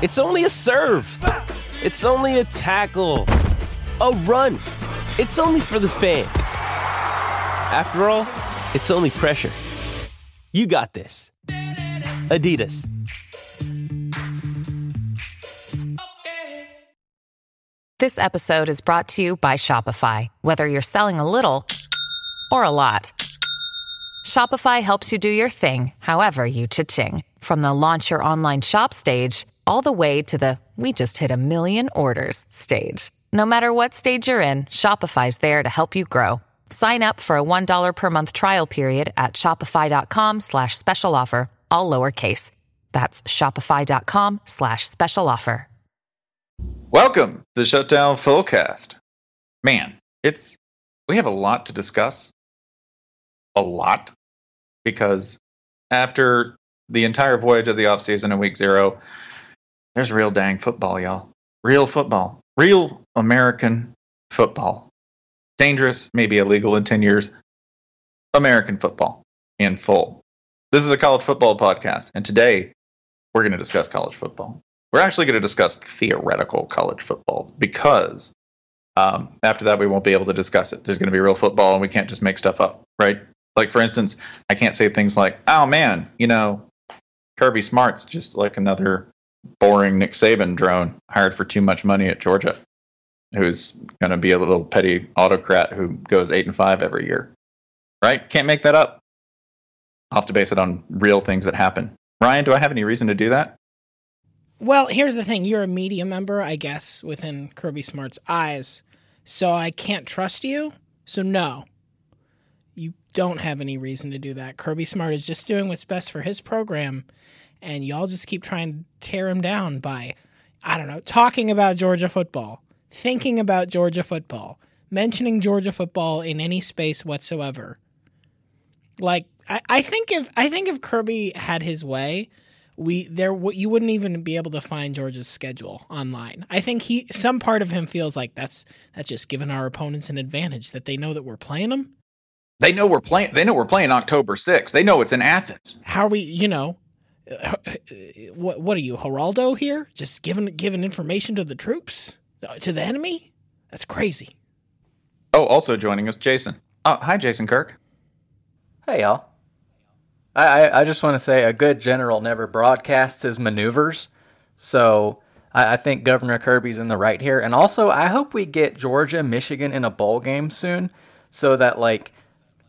It's only a serve. It's only a tackle, a run. It's only for the fans. After all, it's only pressure. You got this. Adidas. This episode is brought to you by Shopify. Whether you're selling a little or a lot, Shopify helps you do your thing, however you cha-ching. From the launch your online shop stage, all the way to the we just hit a million orders stage. No matter what stage you're in, Shopify's there to help you grow. Sign up for a $1 per month trial period at shopify.com slash special offer, all lowercase. That's shopify.com slash special offer. Welcome to Shutdown Fullcast. Man, it's we have a lot to discuss. A lot. Because after the entire voyage of the offseason in week zero, there's real dang football, y'all. Real football. Real American football. Dangerous, maybe illegal in 10 years. American football in full. This is a college football podcast, and today we're going to discuss college football. We're actually going to discuss theoretical college football because um, after that we won't be able to discuss it. There's going to be real football, and we can't just make stuff up, right? Like for instance, I can't say things like, "Oh man, you know, Kirby Smart's just like another boring Nick Saban drone hired for too much money at Georgia, who's going to be a little petty autocrat who goes eight and five every year, right? Can't make that up. I'll have to base it on real things that happen. Ryan, do I have any reason to do that? Well, here's the thing. You're a media member, I guess, within Kirby Smart's eyes. So I can't trust you. So no. You don't have any reason to do that. Kirby Smart is just doing what's best for his program, and y'all just keep trying to tear him down by, I don't know, talking about Georgia football, thinking about Georgia football, mentioning Georgia football in any space whatsoever. Like I, I think if I think if Kirby had his way, we there you wouldn't even be able to find Georgia's schedule online. I think he some part of him feels like that's that's just giving our opponents an advantage that they know that we're playing them. They know we're playing. They know we're playing October 6th. They know it's in Athens. How are we, you know, what what are you, Geraldo here? Just giving giving information to the troops, to the enemy? That's crazy. Oh, also joining us, Jason. Oh, hi, Jason Kirk. Hey, y'all. I, I, I just want to say a good general never broadcasts his maneuvers. So I, I think Governor Kirby's in the right here. And also, I hope we get Georgia, Michigan in a bowl game soon so that, like,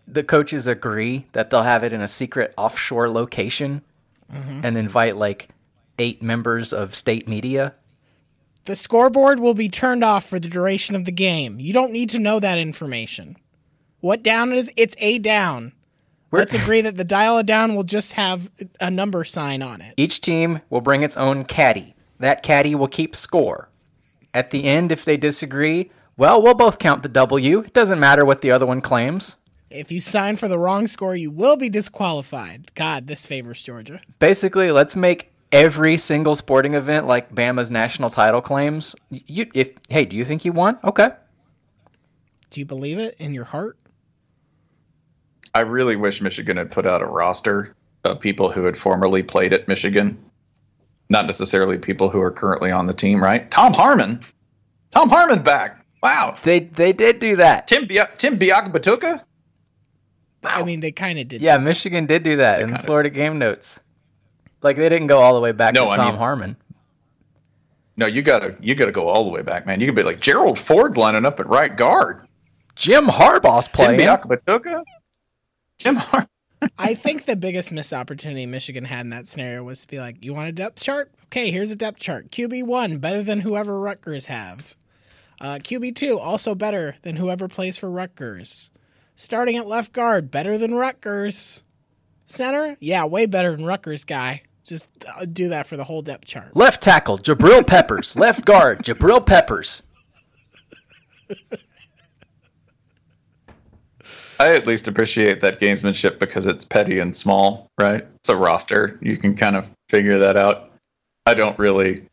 the coaches agree that they'll have it in a secret offshore location Mm-hmm. and invite, like, eight members of state media. The scoreboard will be turned off for the duration of the game. You don't need to know that information. What down is? It's a down. We're- Let's agree that the dial a down will just have a number sign on it. Each team will bring its own caddy. That caddy will keep score. At the end, if they disagree, well, we'll both count the W. It doesn't matter what the other one claims. If you sign for the wrong score, you will be disqualified. God, this favors Georgia. Basically, let's make every single sporting event like Bama's national title claims. You, if hey, do you think you won? Okay. Do you believe it in your heart? I really wish Michigan had put out a roster of people who had formerly played at Michigan, not necessarily people who are currently on the team. Right? Tom Harmon, Tom Harmon back. Wow. They they did do that. Tim Bia- Tim Biakabutuka? I mean, they kind of did. Yeah, Michigan did do that in the Florida game notes. Like they didn't go all the way back No, to I Tom mean- Harmon. No, you gotta you gotta go all the way back, man. You could be like Gerald Ford lining up at right guard. Jim Harbaugh's Tim playing. Biakabutuka? Jim Har- I think the biggest missed opportunity Michigan had in that scenario was to be like, "You want a depth chart? Okay, here's a depth chart. QB one better than whoever Rutgers have. Uh, QB two also better than whoever plays for Rutgers. Starting at left guard better than Rutgers. Center, yeah, way better than Rutgers guy. Just uh, do that for the whole depth chart. Left tackle, Jabril Peppers. Left guard, Jabril Peppers. I at least appreciate that gamesmanship because it's petty and small, right? It's a roster. You can kind of figure that out. I don't really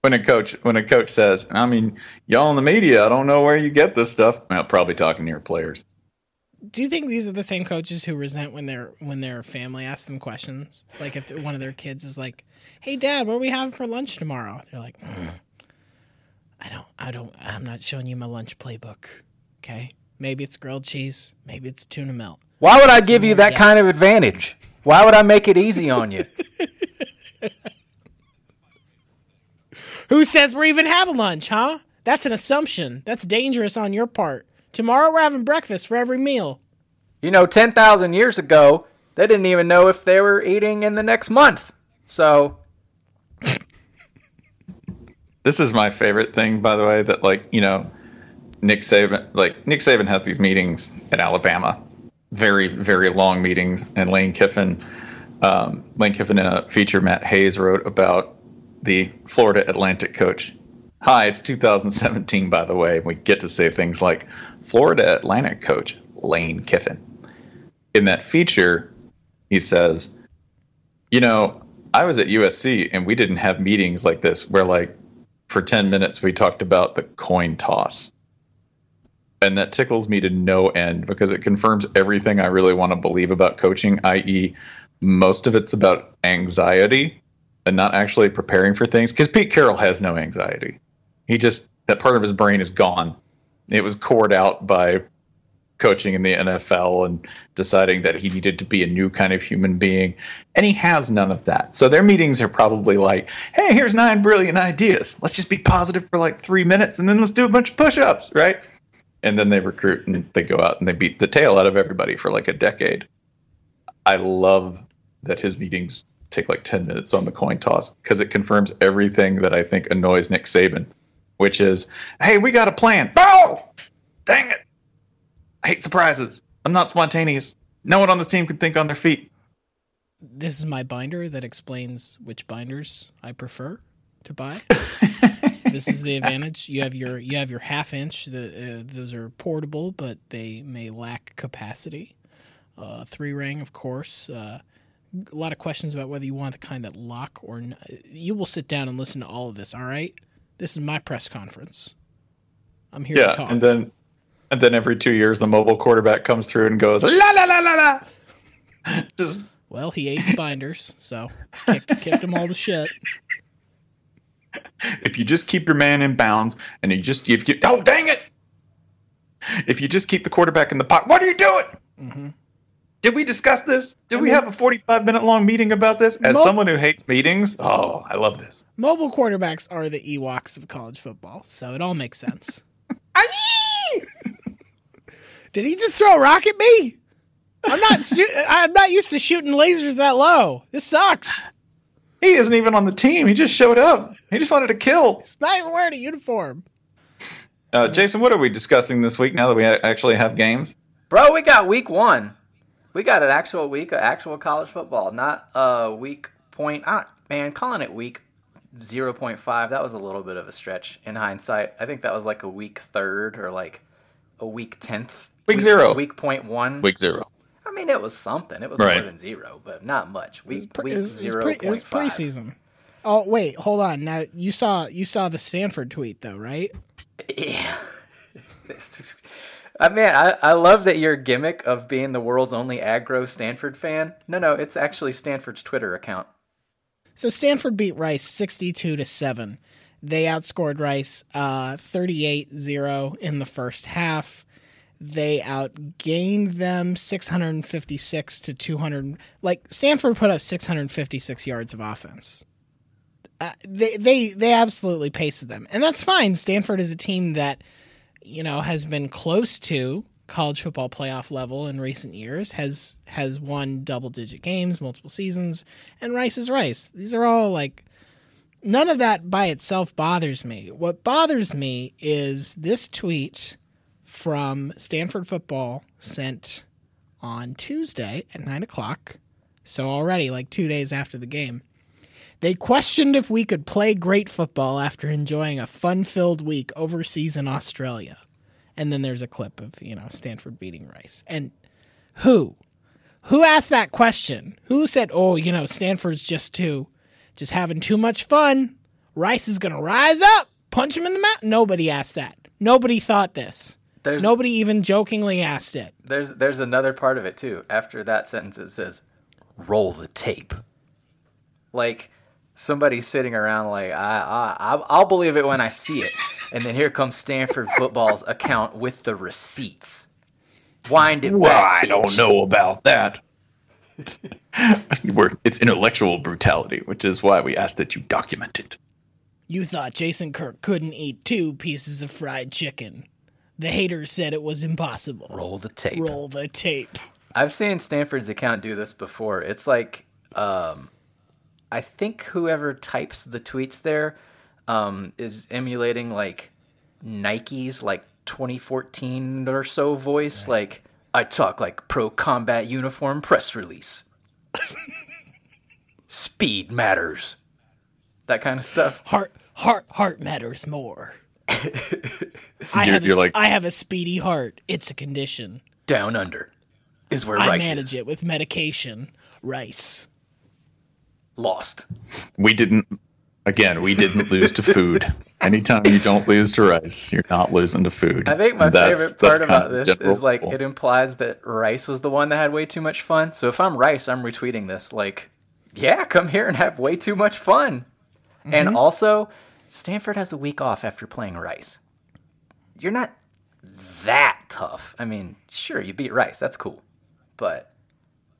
when a coach when a coach says, I mean, y'all in the media, I don't know where you get this stuff. Well, probably talking to your players. Do you think these are the same coaches who resent when their when their family asks them questions? Like if one of their kids is like, "Hey, Dad, what are we having for lunch tomorrow?" They're like, "Mm, "I don't, I don't, I'm not showing you my lunch playbook." Okay, maybe it's grilled cheese, maybe it's tuna melt. Why would I give you that kind of advantage? Why would I make it easy on you? Who says we're even having lunch, huh? That's an assumption. That's dangerous on your part. Tomorrow we're having breakfast for every meal. You know, 10,000 years ago, they didn't even know if they were eating in the next month. So, This is my favorite thing, by the way, that like, you know, Nick Saban like Nick Saban has these meetings at Alabama. Very, very long meetings. And Lane Kiffin um, Lane Kiffin in a feature Matt Hayes wrote about the Florida Atlantic coach. Hi, it's 2017, by the way. And we get to say things like Florida Atlantic coach Lane Kiffin. In that feature, he says, You know, I was at USC and we didn't have meetings like this where, like, for 10 minutes we talked about the coin toss. And that tickles me to no end because it confirms everything I really want to believe about coaching, i.e., most of it's about anxiety and not actually preparing for things. Because Pete Carroll has no anxiety. He just, that part of his brain is gone. It was cored out by coaching in the NFL and deciding that he needed to be a new kind of human being. And he has none of that. So their meetings are probably like, hey, here's nine brilliant ideas. Let's just be positive for like three minutes and then let's do a bunch of push ups, right? And then they recruit and they go out and they beat the tail out of everybody for like a decade. I love that his meetings take like 10 minutes on the coin toss because it confirms everything that I think annoys Nick Saban, which is, hey, we got a plan. Oh, dang it. I hate surprises. I'm not spontaneous. No one on this team can think on their feet. This is my binder that explains which binders I prefer to buy. this is the advantage. You have your you have your half inch. The, uh, those are portable, but they may lack capacity. Uh, three ring, of course. Uh, a lot of questions about whether you want the kind that lock or n- you will sit down and listen to all of this. All right, this is my press conference. I'm here to Yeah, talk. and then and then every two years the mobile quarterback comes through and goes la la la la la. Just well, he ate the binders, so kicked, kicked them all to shit. if you just keep your man in bounds and you just if you oh dang it, if you just keep the quarterback in the pocket, what are you doing? hmm Did we discuss this? Did I we mean- have a 45 minute long meeting about this? As Mo- someone who hates meetings, oh, I love this. Mobile quarterbacks are the Ewoks of college football, so it all makes sense. Did he just throw a rock at me? I'm not. Shoot- I'm not used to shooting lasers that low. This sucks. He isn't even on the team. He just showed up. He just wanted to kill. He's not even wearing a uniform. Uh, Jason, what are we discussing this week now that we actually have games? bro, we got week one. We got an actual week of actual college football, not a week point. Ah, man, calling it week 0.5, that was a little bit of a stretch in hindsight. I think that was like a week third or like a week 10th. Week zero. Week point one. Week zero. I mean, it was something. It was Right. more than zero, but not much. It Week, pre- week it was, it was, pre- it was point preseason. Oh wait, hold on. Now you saw you saw the Stanford tweet though, right? Yeah. I mean, I, I love that your gimmick of being the world's only aggro Stanford fan. No, no, it's actually Stanford's Twitter account. So Stanford beat Rice 62 to 7. They outscored Rice uh, 38-0 in the first half. They outgained them 656 to 200. Like Stanford put up 656 yards of offense. Uh, they they they absolutely paced them, and that's fine. Stanford is a team that you know has been close to college football playoff level in recent years. has has won double digit games, multiple seasons, and Rice is Rice. These are all like none of that by itself bothers me. What bothers me is this tweet from Stanford football sent on Tuesday at nine o'clock. So already like two days after the game. They questioned if we could play great football after enjoying a fun filled week overseas in Australia. And then there's a clip of, you know, Stanford beating Rice. And who? Who asked that question? Who said, oh, you know, Stanford's just too, just having too much fun? Rice is going to rise up, punch him in the mouth? Nobody asked that. Nobody thought this. There's Nobody even jokingly asked it. there's there's another part of it too. After that sentence, it says, "Roll the tape." Like somebody's sitting around like, I, I I- I'll believe it when I see it, and then here comes Stanford football's account with the receipts. Wind it Well, back. I don't know about that. We're, it's intellectual brutality, which is why we ask that you document it. You thought Jason Kirk couldn't eat two pieces of fried chicken. The haters said it was impossible. Roll the tape. Roll the tape. I've seen Stanford's account do this before. It's like, um, I think whoever types the tweets there um, is emulating like Nike's like 2014 or so voice. Like, I talk like pro combat uniform press release. Speed matters. That kind of stuff. Heart, heart, heart matters more. I You're- have, a, you're s- like- I have a speedy heart. It's a condition. Down under is where I Rice manage is. it with medication. Rice. Lost. We didn't, again, we didn't lose to food. Anytime you don't lose to rice, you're not losing to food. I think my that's- favorite part about this is like rule. it implies that Rice was the one that had way too much fun. So if I'm Rice, I'm retweeting this. Like, yeah, come here and have way too much fun. Mm-hmm. And also, Stanford has a week off after playing Rice. You're not that tough. I mean, sure, you beat Rice. That's cool. But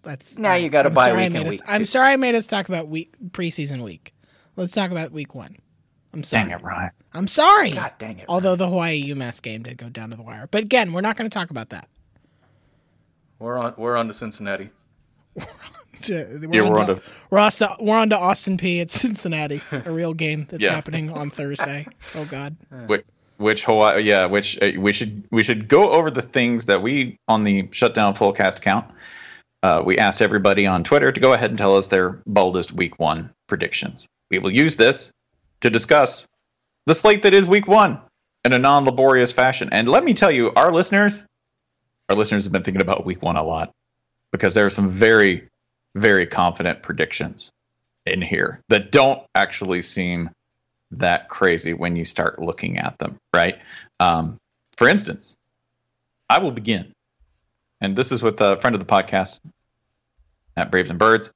That's Now you gotta buy sorry I week in us- week I'm sorry I made us talk about week preseason week. Let's talk about week one. I'm sorry. Dang it, Ryan. I'm sorry. God dang it. Although the Hawaii UMass game did go down to the wire, but again, we're not going to talk about that. we're on we're on to Cincinnati. To- We're, Yeah, on we're on to, to- we're, on to, we're on to Austin Peay at Cincinnati, a real game that's Yeah. happening on Thursday. Oh God. which, which Hawaii, yeah, which uh, we should we should go over the things that we on the shutdown fullcast account. Uh, we asked everybody on Twitter to go ahead and tell us their boldest Week One predictions. We will use this to discuss the slate that is Week One in a non-laborious fashion. And let me tell you, our listeners, our listeners have been thinking about Week One a lot because there are some very, very confident predictions in here that don't actually seem that crazy when you start looking at them, right? Um, for instance, I will begin, and this is with a friend of the podcast at Braves and Birds.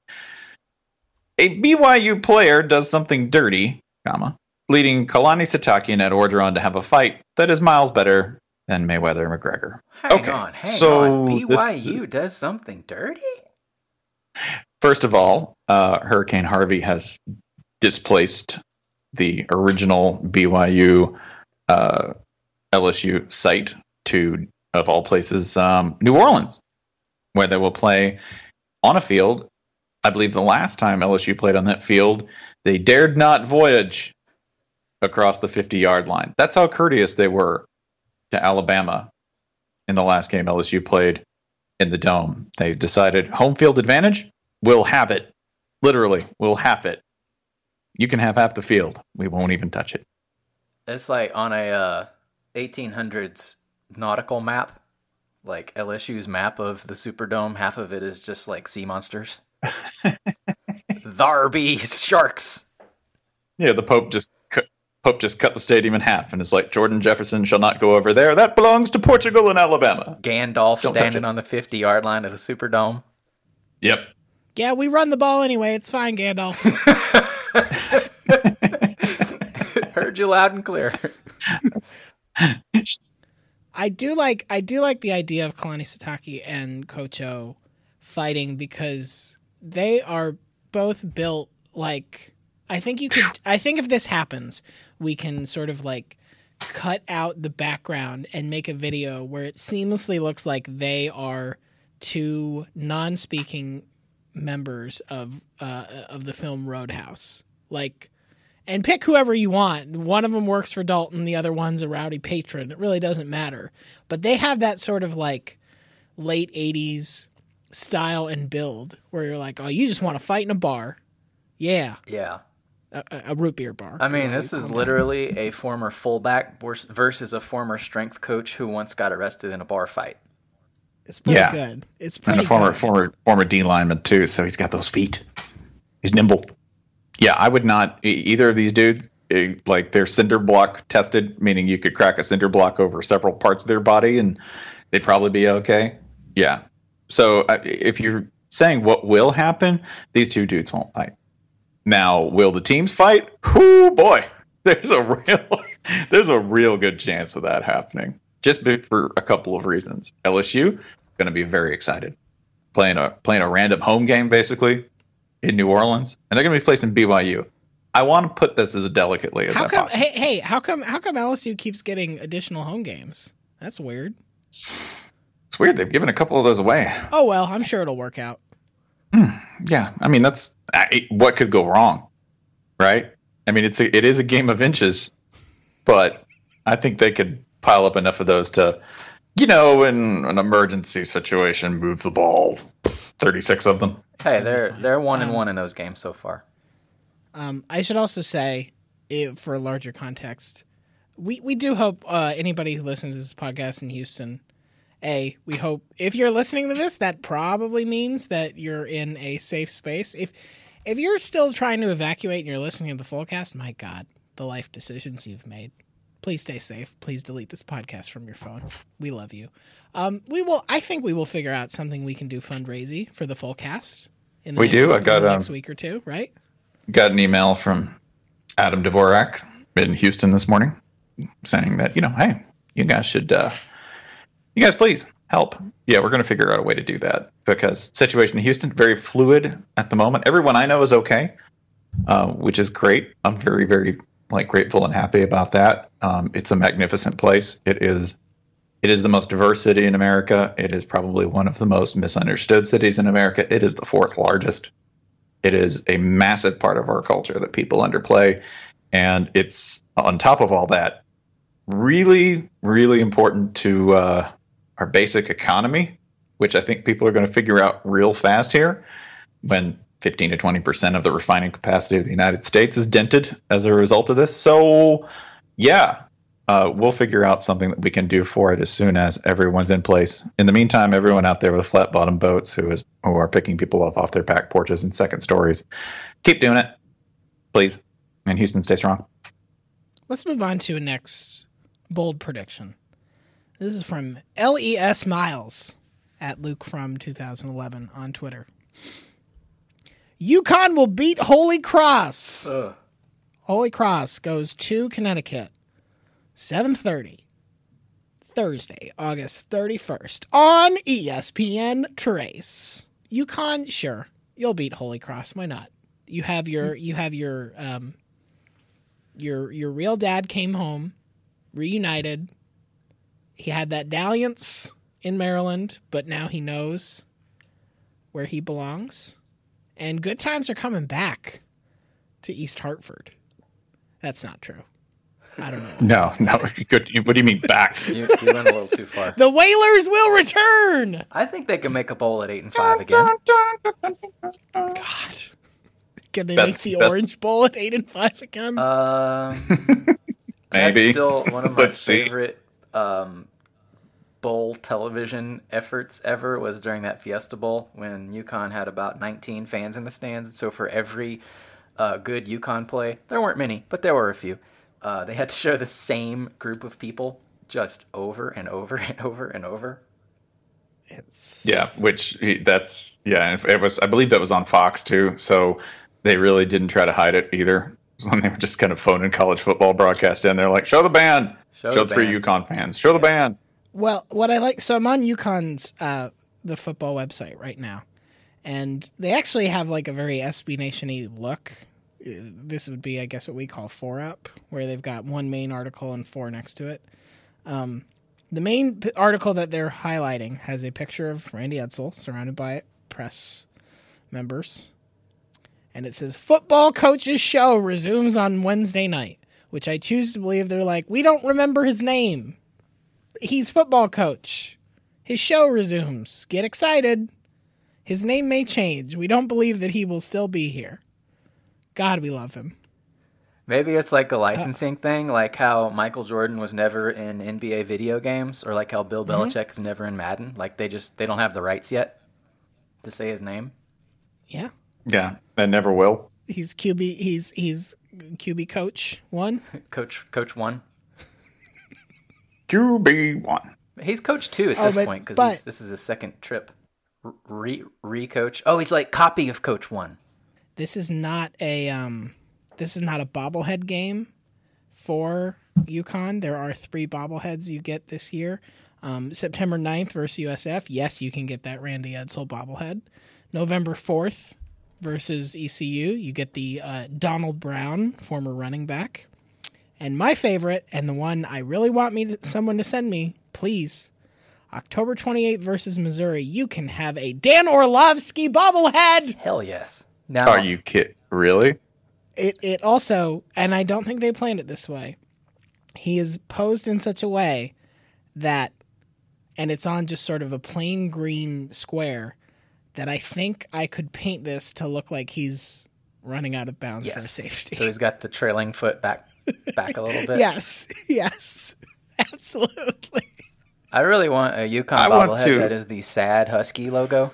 A BYU player does something dirty, comma, leading Kalani Sitake and Ed Orgeron to have a fight that is miles better than Mayweather and McGregor. Hang Okay, on, hang so on. this- BYU does something dirty? First of all, uh, Hurricane Harvey has displaced the original BYU uh, LSU site to, of all places, um, New Orleans, where they will play on a field. I believe the last time LSU played on that field, they dared not voyage across the 50 yard line. That's how courteous they were to Alabama in the last game LSU played in the dome. They decided home field advantage, we'll have it. Literally, we'll have it. You can have half the field. We won't even touch it. It's like on a uh, 1800s nautical map, like LSU's map of the Superdome. Half of it is just like sea monsters. Tharby sharks. Yeah, the Pope just cut, Pope just cut the stadium in half, and it's like Jordan Jefferson shall not go over there. That belongs to Portugal and Alabama. Gandalf Don't standing on the 50 yard line of the Superdome. Yep. Yeah, we run the ball anyway. It's fine, Gandalf. Heard Heard you loud and clear. I do like I do like the idea of Kalani Sitake and Coach O fighting because they are both built like I think you could I think if this happens, we can sort of like cut out the background and make a video where it seamlessly looks like they are two non-speaking members of uh, of the film Roadhouse. Like and pick whoever you want. One of them works for Dalton, the other one's a rowdy patron. It really doesn't matter. But they have that sort of like late 80s style and build where you're like, oh, you just want to fight in a bar. Yeah. Yeah. A, a root beer bar. I mean, this is literally a former fullback versus a former strength coach who once got arrested in a bar fight. It's pretty Yeah. good. It's and pretty a former good. former former D lineman too. So he's got those feet. He's nimble. Yeah, I would not either of these dudes. Like they're cinder block tested, meaning you could crack a cinder block over several parts of their body and they'd probably be okay. Yeah. So uh, if you're saying what will happen, these two dudes won't fight. Now, will the teams fight? Whoo boy, there's a real there's a real good chance of that happening. Just for a couple of reasons. LSU going to be very excited playing a playing a random home game basically in New Orleans, and they're going to be placing BYU. I want to put this as delicately as How come possibly. hey hey, how come how come LSU keeps getting additional home games? That's weird. It's weird they've given a couple of those away. Oh well, I'm sure it'll work out. Hmm, yeah, I mean that's I, what could go wrong, right? I mean it's a, it is a game of inches, but I think they could pile up enough of those to, you know, in an emergency situation, move the ball, thirty six of them. Hey, they're they're one and one in those games so far. Um, I should also say, if, for a larger context, we, we do hope uh, anybody who listens to this podcast in Houston, a we hope if you're listening to this, that probably means that you're in a safe space. If if you're still trying to evacuate and you're listening to the full cast, my God, the life decisions you've made. Please stay safe. Please delete this podcast from your phone. We love you. Um, we will. I think we will figure out something we can do fundraising for the full cast. In the We next, do? I got, um, next week or two, right? got an email from Adam Dvorak in Houston this morning saying that, you know, hey, you guys should, uh, you guys please help. Yeah, we're going to figure out a way to do that because situation in Houston very fluid at the moment. Everyone I know is okay, uh, which is great. I'm very, very like grateful and happy about that. Um, it's a magnificent place. It is. It is the most diverse city in America. It is probably one of the most misunderstood cities in America. It is the fourth largest it is a massive part of our culture that people underplay and it's on top of all that really really important to uh, our basic economy which i think people are going to figure out real fast here when 15 to 20 percent of the refining capacity of the united states is dented as a result of this so yeah uh, we'll figure out something that we can do for it as soon as everyone's in place. In the meantime, everyone out there with flat bottom boats who is who are picking people up off their back porches and second stories, keep doing it, please. And Houston, stay strong. Let's move on to a next bold prediction. This is from LES Miles at Luke from 2011 on Twitter. UConn will beat Holy Cross. Holy Cross goes to Connecticut. 7:30 Thursday, August 31st on ESPN Trace. UConn, sure. You'll beat Holy Cross. Why not? You have your you have your um your your real dad came home, reunited. He had that dalliance in Maryland, but now he knows where he belongs. And good times are coming back to East Hartford. That's not true. I don't know. No, no. Good. What do you mean back? You, you went a little too far. The Whalers will return. I think they can make a bowl at eight and five again. God. Can they Best- make the best- Orange Bowl at eight and five again? Um, Maybe. That's still one of my Let's favorite um, bowl television efforts ever was during that Fiesta Bowl when UConn had about 19 fans in the stands. So for every uh, good UConn play, there weren't many, but there were a few. Uh, they had to show the same group of people just over and over and over and over. it's Yeah, which that's yeah. It was. I believe that was on Fox too. So they really didn't try to hide it either. when they were just kind of phoning college football broadcast in. They're like, "Show the band, Show show, the the three band." UConn fans, show the band." Well, what I like, so I'm on UConn's uh, the football website right now, and they actually have like a very SB Nation-y look. This would be, I guess, what we call four up, where they've got one main article and four next to it. Um, the main p- article that they're highlighting has a picture of Randy Edsall surrounded by press members, and it says "Football coaches show resumes on Wednesday night," which I choose to believe they're like, we don't remember his name he's football coach. His show resumes. Get excited. His name may change. We don't believe that he will still be here. God, we love him. Maybe it's like a licensing thing, like how Michael Jordan was never in NBA video games, or like how Bill Mm-hmm. Belichick is never in Madden. Like they just they don't have the rights yet to say his name. Yeah. Yeah, and never will. He's QB he's he's QB coach one. Coach Coach one. QB one. He's coach two at Oh, this but- point because but- this is his second trip. Re re coach. Oh, he's like copy of Coach one. This is not a um this is not a bobblehead game for UConn. There are three bobbleheads you get this year. Um, September 9th versus USF. Yes, you can get that Randy Edsall bobblehead. November 4th versus ECU. You get the uh, Donald Brown, former running back. And my favorite, and the one I really want me to, someone to send me, please, October 28th versus Missouri. You can have a Dan Orlovsky bobblehead. Hell yes. Now Are you kid? Really? it it also and i don't think they planned it this way he is posed in such a way that and it's on just sort of a plain green square that i think i could paint this to look like he's running out of bounds for safety So he's got the trailing foot back back a little bit. yes yes absolutely I really want a UConn I want bobblehead that is the sad husky logo.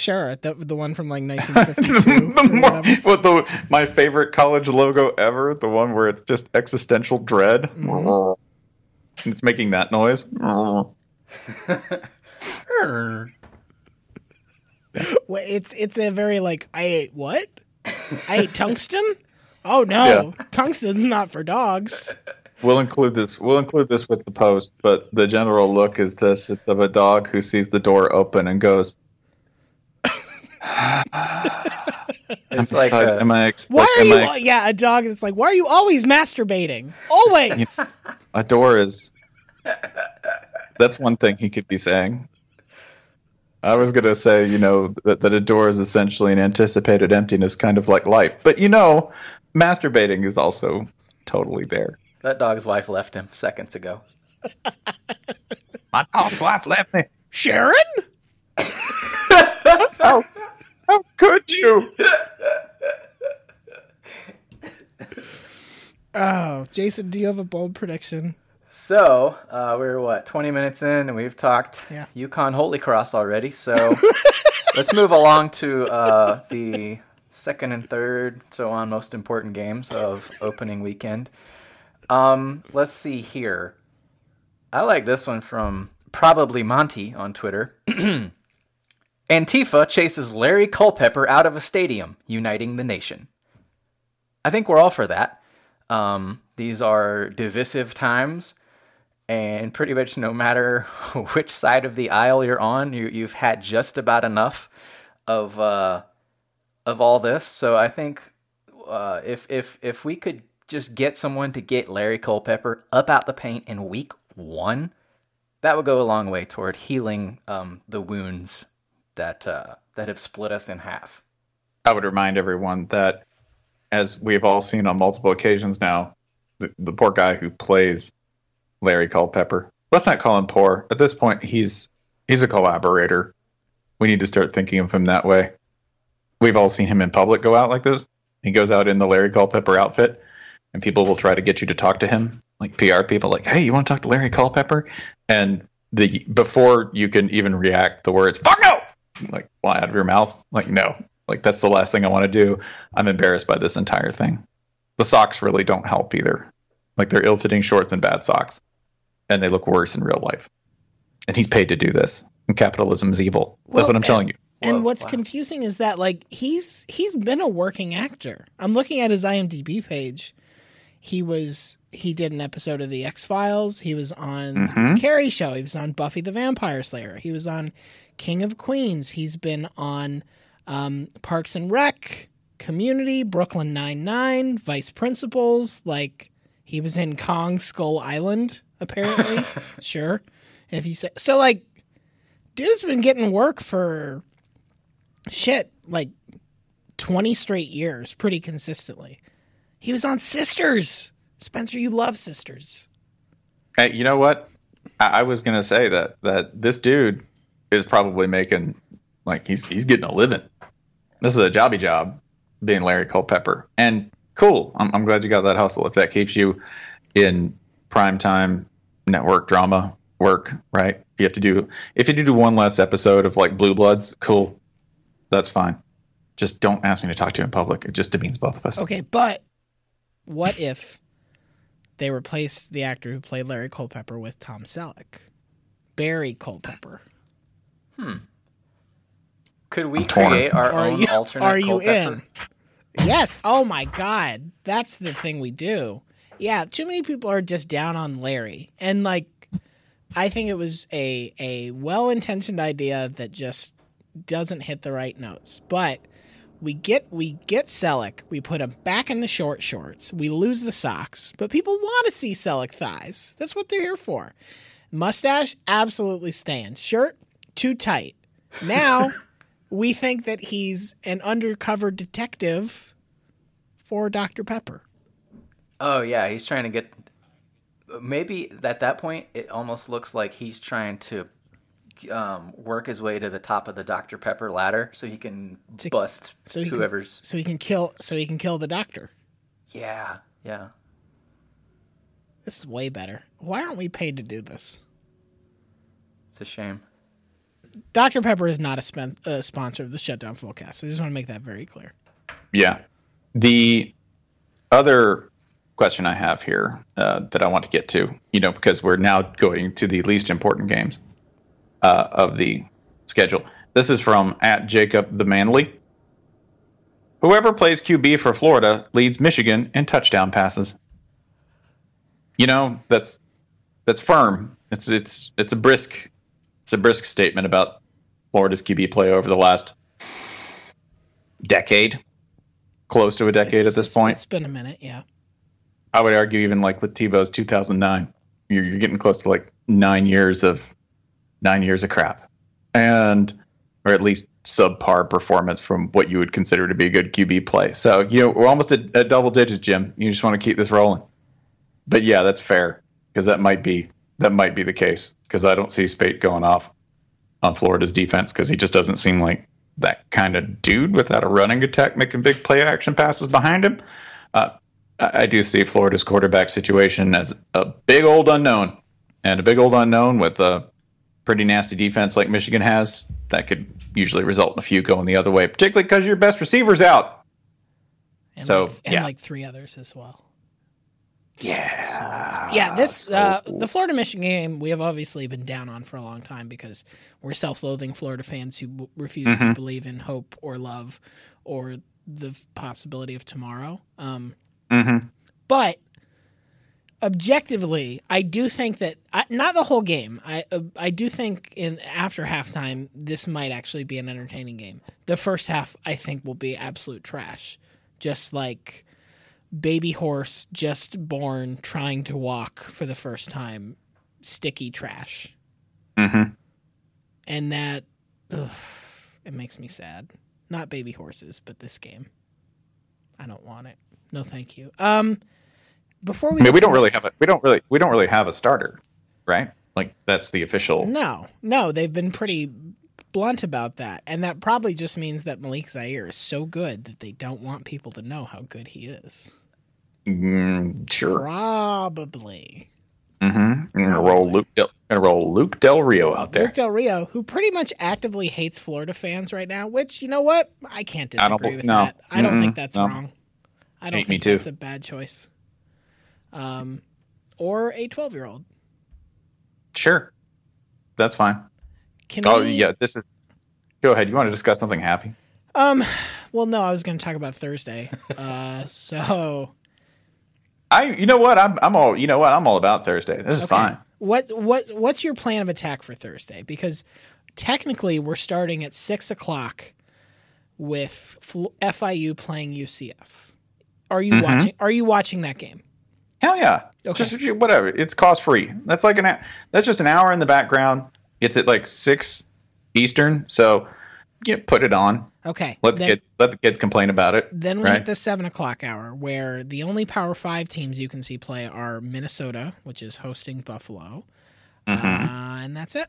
Sure the, the one from like 1952 the or more, what the my favorite college logo ever, the one where it's just existential dread. Mm-hmm. It's making that noise. Well, it's it's a very like I ate what? I ate tungsten? Oh no, tungsten's not for dogs. We'll include this. We'll include this with the post, but the general look is this: it's of a dog who sees the door open and goes. It's like excited- a- am I ex- Why like, are am you? I ex- yeah, a dog that's like, why are you always masturbating? Always. a door is. That's one thing he could be saying. I was gonna say, you know, that, that a door is essentially an anticipated emptiness, kind of like life. But you know, masturbating is also totally there. That dog's wife left him seconds ago. My dog's wife left me. Sharon? How, oh. How could you? Oh, Jason, do you have a bold prediction? So uh, we're what twenty minutes in, and we've talked Yeah. UConn Holy Cross already. So let's move along to uh, the second and third, so on most important games of opening weekend. Um, let's see here. I like this one from probably Monty on Twitter. Antifa chases Larry Culpepper out of a stadium, uniting the nation. I think we're all for that. Um, these are divisive times, and pretty much no matter which side of the aisle you're on, you, you've had just about enough of uh, of all this. So I think uh, if if if we could just get someone to get Larry Culpepper up out the paint in week one, that would go a long way toward healing um, the wounds that uh, that have split us in half. I would remind everyone that, as we've all seen on multiple occasions now, the, the poor guy who plays Larry Culpepper. Let's not call him poor. At this point, he's he's a collaborator. We need to start thinking of him that way. We've all seen him in public go out like this. He goes out in the Larry Culpepper outfit, and people will try to get you to talk to him, like PR people, like, "Hey, you want to talk to Larry Culpepper?" And the before you can even react, the words "fuck no" like fly out of your mouth. Like, no, like that's the last thing I want to do. I'm embarrassed by this entire thing. The socks really don't help either. Like they're ill-fitting shorts and bad socks, and they look worse in real life. And he's paid to do this. And capitalism is evil. That's Well, what I'm telling you. and Whoa, what's wow. confusing is that like he's he's been a working actor. I'm looking at his IMDb page. He was he did an episode of the X Files. He was on the Mhm. Carrie Show. He was on Buffy the Vampire Slayer. He was on King of Queens. He's been on um, Parks and Rec, Community, Brooklyn Nine Nine, Vice Principals. Like he was in Kong Skull Island. Apparently, sure. If you say so, like dude's been getting work for shit like 20 straight years pretty consistently. He was on Sisters. Spencer, you love Sisters. Hey, you know what? I, I was gonna say that that this dude is probably making like he's he's getting a living. This is a jobby job, being Larry Culpepper, and cool. I'm I'm glad you got that hustle. If that keeps you in primetime network drama work, right? If you have to do if you do one less episode of like Blue Bloods, cool. That's fine. Just don't ask me to talk to you in public. It just demeans both of us. Okay, but what if they replaced the actor who played Larry Culpepper with Tom Selleck? Barry Culpepper. Hmm. Could we create our Are own you, alternate are you in? Yes. Oh my God. That's the thing we do. Yeah. Too many people are just down on Larry. And like, I think it was a, a well intentioned idea that just doesn't hit the right notes. But we get we get Selleck, we put him back in the short shorts, we lose the socks, but people want to see Selleck thighs. That's what they're here for. Mustache, absolutely staying. Shirt, too tight. Now we think that he's an undercover detective for Dr. Pepper. Oh yeah, he's trying to get. Maybe at that point, it almost looks like he's trying to um, work his way to the top of the Dr Pepper ladder, so he can To- bust So he whoever's. can, so he can kill so he can kill the doctor. Yeah, yeah. This is way better. Why aren't we paid to do this? It's a shame. Dr. Pepper is not a spen- uh, sponsor of the Shutdown Fullcast. I just want to make that very clear. Yeah. The other question I have here uh, that I want to get to, you know, because we're now going to the least important games uh, of the schedule. This is from at Jacob the Manly. Whoever plays QB for Florida leads Michigan in touchdown passes. You know, that's that's firm. It's it's it's a brisk it's a brisk statement about Florida's QB play over the last decade, close to a decade It's- at this point. It's been a minute, yeah. I would argue even like with Tebow's 2009, you're, you're getting close to like nine years of nine years of crap, and or at least subpar performance from what you would consider to be a good QB play. So you know we're almost at, at double digits, Jim. You just want to keep this rolling. But yeah, that's fair because that might be that might be the case because I don't see Speight going off on Florida's defense because he just doesn't seem like that kind of dude without a running attack making big play action passes behind him. Uh, I do see Florida's quarterback situation as a big old unknown, and a big old unknown with a pretty nasty defense like Michigan has. That could usually result in a few going the other way, particularly because your best receiver's out. And So, like, and yeah. like three others as well. Yeah. Yeah, this uh, the Florida Michigan game we have obviously been down on for a long time because we're self-loathing Florida fans who refuse to Mhm. believe in hope or love or the possibility of tomorrow. Um, Mm-hmm. but objectively, I do think that I, not the whole game. I uh, I do think in after halftime this might actually be an entertaining game. The first half I think will be absolute trash, just like baby horse just born trying to walk for the first time, sticky trash, Mm-hmm. and that ugh, it makes me sad. Not baby horses, but this game. I don't want it. No, thank you. Um, before we I mean, we don't really have a we don't really we don't really have a starter, right? Like that's the official. No, no, they've been pretty blunt about that, and that probably just means that Malik Zaire is so good that they don't want people to know how good he is. Mm, sure. Probably. Mm-hmm. I'm gonna roll Luke. Del, gonna roll Luke Del Rio out there. Luke Del Rio, who pretty much actively hates Florida fans right now, which you know what? I can't I don't disagree with no. that. I don't think Mm-mm, that's no. wrong. I don't Hate me think too. that's a bad choice. Um, or a twelve-year-old. Sure, that's fine. Can Oh we, yeah, this is Go ahead. You want to discuss something happy? Um, well, no, I was going to talk about Thursday. Uh, so I, you know what? I'm, I'm all, you know what? I'm all about Thursday. This is Okay. fine. What what what's your plan of attack for Thursday? Because technically, we're starting at six o'clock with FIU playing UCF. Are you Mhm. watching? Are you watching that game? Hell yeah. Okay. Just whatever. It's cost free. That's like an, that's just an hour in the background. It's at like six Eastern. So, yeah, put it on. Okay. Let the then, kids, let the kids complain about it. then we right? hit the seven o'clock hour, where the only Power Five teams you can see play are Minnesota, which is hosting Buffalo, Mhm. uh, and that's it.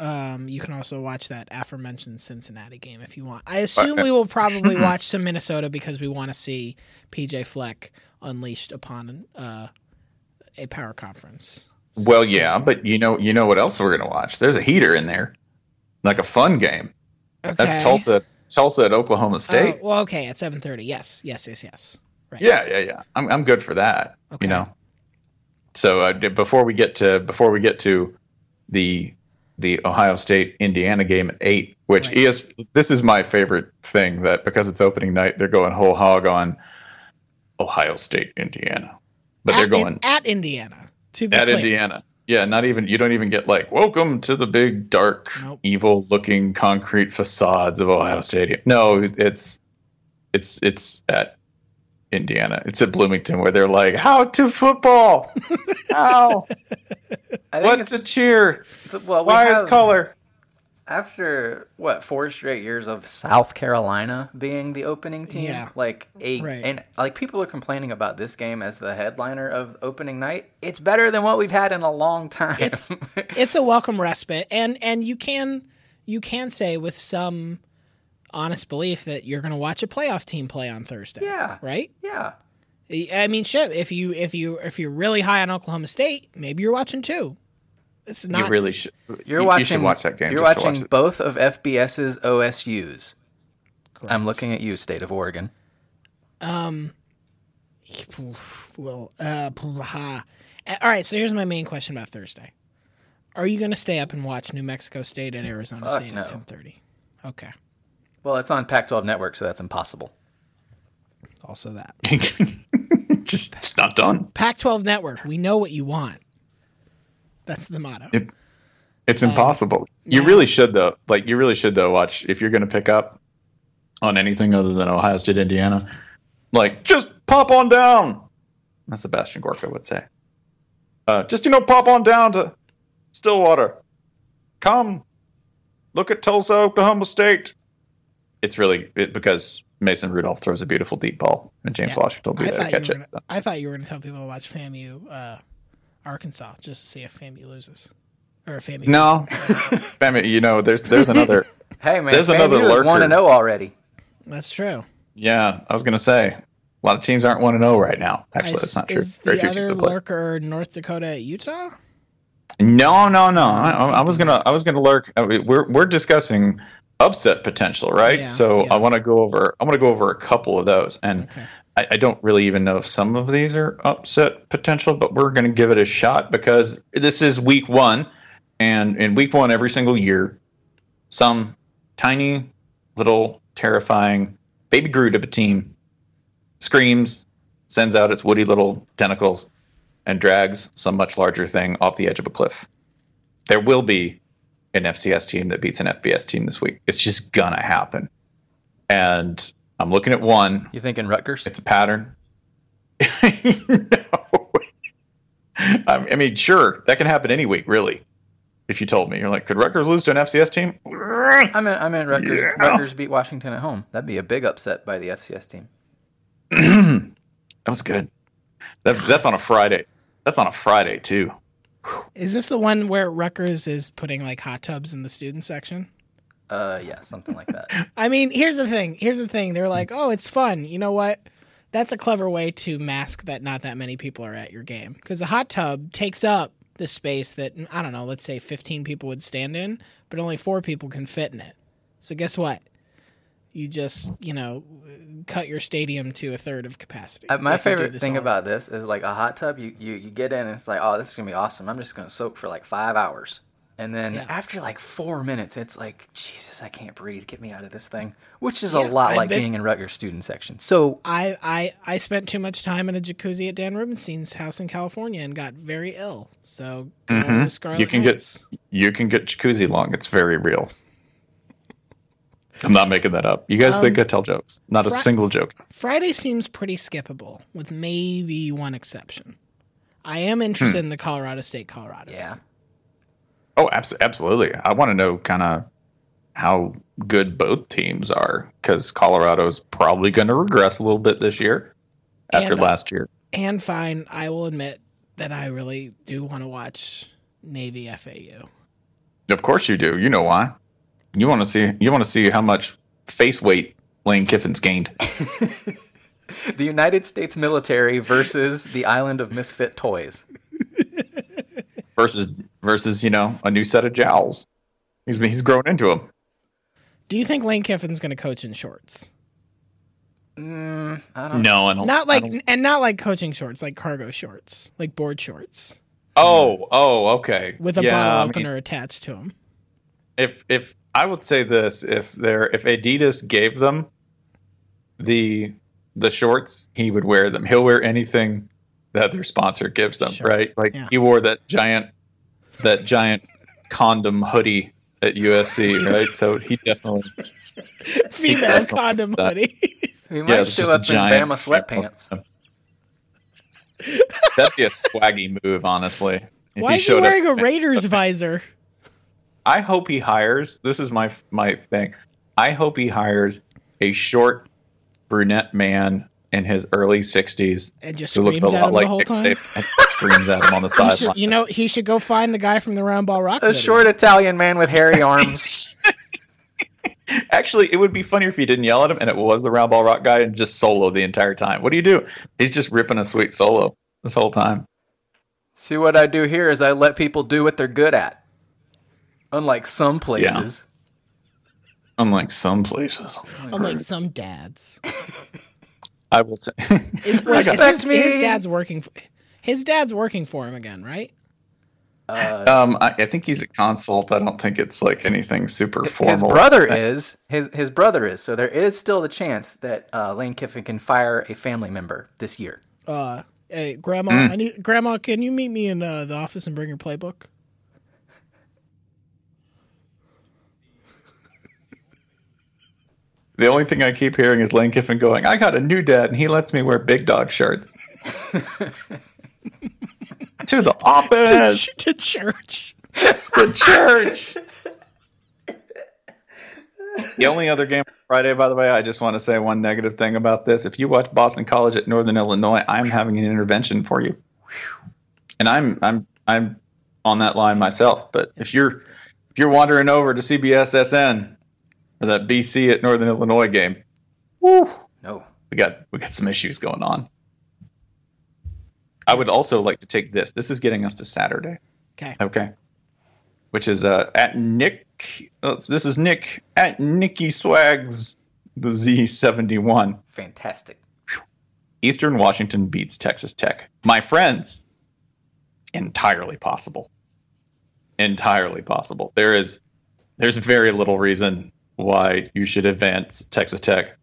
Um, you can also watch that aforementioned Cincinnati game if you want. I assume we will probably watch some Minnesota because we want to see PJ Fleck unleashed upon uh, a power conference. Well, yeah, but you know, you know what else we're gonna watch? There's a heater in there, like a fun game. Okay. That's Tulsa, Tulsa at Oklahoma Oh, State. well, okay, at seven thirty. Yes, yes, yes, yes. Right. Yeah, yeah, yeah. I'm I'm good for that. Okay. You know. So uh, before we get to before we get to the the Ohio State Indiana game at eight, which Right. is this is my favorite thing that because it's opening night, they're going whole hog on Ohio State Indiana, but they're At- going at Indiana. To be at clear. Indiana. Yeah, not even you don't even get like welcome to the big dark Nope. evil looking concrete facades of Ohio Stadium. No, it's it's it's at Indiana. It's at Bloomington where they're like, "How to football? How? I think What's a cheer? well, we Why is color?" After what four straight years of South Carolina being the opening team, Yeah. like eight, Right. and like people are complaining about this game as the headliner of opening night. It's better than what we've had in a long time. It's it's a welcome respite, and and you can you can say with some honest belief that you're going to watch a playoff team play on Thursday. Yeah. Right. yeah, I mean, shit. If you if you if you're really high on Oklahoma State, maybe you're watching two. It's not you really should. you're you, watching. You should watch that game. You're just to watching watch it. both of FBS's OSU's. I'm looking at you, state of Oregon. Um. Well, uh, ha. all right. So here's my main question about Thursday: Are you going to stay up and watch New Mexico State and Arizona Fuck State no. at 10:30? Okay. Well, it's on Pac-12 Network, so that's impossible. Also that just it's not done. Pac-12 Network. We know what you want. That's the motto. It, it's impossible. you now- really should though. Like you really should though. Watch if you're going to pick up on anything other than Ohio State, Indiana. Like just pop on down. That's Sebastian Gorka would say. Uh, just you know, pop on down to Stillwater. Come look at Tulsa, Oklahoma State. It's really it, because Mason Rudolph throws a beautiful deep ball, and James Yeah. Washington will be I there to catch it. gonna, I thought you were going to tell people to watch FAMU, uh, Arkansas, just to see if FAMU loses, or if FAMU. No, wins. I mean, you know, there's there's another. Hey man, There's another FAMU is lurker. one to oh know already. that's true. Yeah, I was gonna say a lot of teams aren't one to oh zero right now. Actually, is, that's not true. Is Very the few other lurker North Dakota at Utah? No, no, no. I, I was gonna I was gonna lurk. I mean, we're we're discussing upset potential, right? Yeah, so yeah. I want to go over. I want to go over a couple of those, and Okay. I, I don't really even know if some of these are upset potential, but we're gonna give it a shot because this is week one, and in week one every single year, some tiny little terrifying baby Groot of a team screams, sends out its woody little tentacles, and drags some much larger thing off the edge of a cliff. There will be an FCS team that beats an FBS team this week. It's just gonna happen. And I'm looking at one. You thinking Rutgers? It's a pattern. no. I I mean, sure, that can happen any week, really. If you told me, you're like, could Rutgers lose to an FCS team? I mean, I mean Rutgers. Yeah. Rutgers beat Washington at home. That'd be a big upset by the FCS team. that was good. That, that's on a Friday. That's on a Friday too. Is this the one where Rutgers is putting like hot tubs in the student section? Uh, yeah, something like that. I mean, here's the thing. Here's the thing. They're like, oh, it's fun. You know what? That's a clever way to mask that not that many people are at your game because a hot tub takes up the space that I don't know. Let's say 15 people would stand in, but only four people can fit in it. So guess what? You just you know cut your stadium to a third of capacity. Uh, my if you do favorite thing all about this is like a hot tub. You, you you get in and it's like, oh, this is gonna be awesome. I'm just gonna soak for like five hours, And then Yeah. after like four minutes, it's like, Jesus, I can't breathe. Get me out of this thing. Which is Yeah, a lot I've like been- being in Rutgers student section. So I, I I spent too much time in a jacuzzi at Dan Rubenstein's house in California and got very ill. So go Mhm. Scarlet You can Knights. get you can get jacuzzi long. It's very real. I'm not making that up. You guys think I tell jokes? Not a single joke. Friday seems pretty skippable, with maybe one exception. I am interested Hmm. in the Colorado State Colorado. yeah. Oh, abs- absolutely. I want to know kind of how good both teams are because Colorado's probably going to regress a little bit this year after And, uh, last year. And fine, I will admit that I really do want to watch Navy FAU. Of course you do. You know why? You want to see you want to see how much face weight Lane Kiffin's gained. The United States military versus the island of misfit toys. versus versus you know a new set of jowls. He's he's grown into them. Do you think Lane Kiffin's going to coach in shorts? Mm, I don't No, I don't. Not like don't- and not like coaching shorts, like cargo shorts, like board shorts oh oh okay with a Yeah, I bottle mean, opener attached to them. if if I would say this, if they're if Adidas gave them the the shorts, he would wear them. He'll wear anything that their sponsor gives them, Sure. right? Like Yeah. he wore that giant that giant condom hoodie at USC, right? So he definitely Female definitely condom that. hoodie. He might yeah, show just a up in giant Bama sweatpants. That'd be a swaggy move, honestly. If Why is he wearing a Raiders visor? I hope he hires. This is my my thing. I hope he hires a short brunette man in his early sixties And just who looks a at lot like the whole Nick time. Saban and screams at him on the sideline. you know, he should go find the guy from the Round Ball Rock. A video. short Italian man with hairy arms. Actually, it would be funnier if he didn't yell at him and it was the round ball rock guy and just solo the entire time. What do you do? He's just ripping a sweet solo this whole time. See what I do here is I let people do what they're good at. Unlike some places. Unlike some places, Unlike some dads. I will say. Is, wait, is his, me. his dad's working. For, his dad's working for him again, right? Uh, um, I, I think he's a consult. I don't think it's like anything super formal. his brother is his his brother is so there is still the chance that uh, Lane Kiffin can fire a family member this year. Uh, hey, grandma, Mm. I need, grandma, can you meet me in uh, the office and bring your playbook? The only thing I keep hearing is Lane Kiffin going, I got a new dad and he lets me wear big dog shirts. to the To, office, ch- to church. to church. The only other game on Friday, by the way, I just want to say one negative thing about this. If you watch Boston College at Northern Illinois, I'm having an intervention for you. And I'm I'm I'm on that line myself. But if you're if you're wandering over to CBSSN that BC at Northern Illinois game, woo, No. we got we got some issues going on. I would also like to take this. This is getting us to Saturday. Okay. Okay. Which is uh, at Nick. oh, this is Nick at Nicky Swags the Z71. Fantastic. Eastern Washington beats Texas Tech. My friends, entirely possible. Entirely possible. There is there's very little reason why you should advance Texas Tech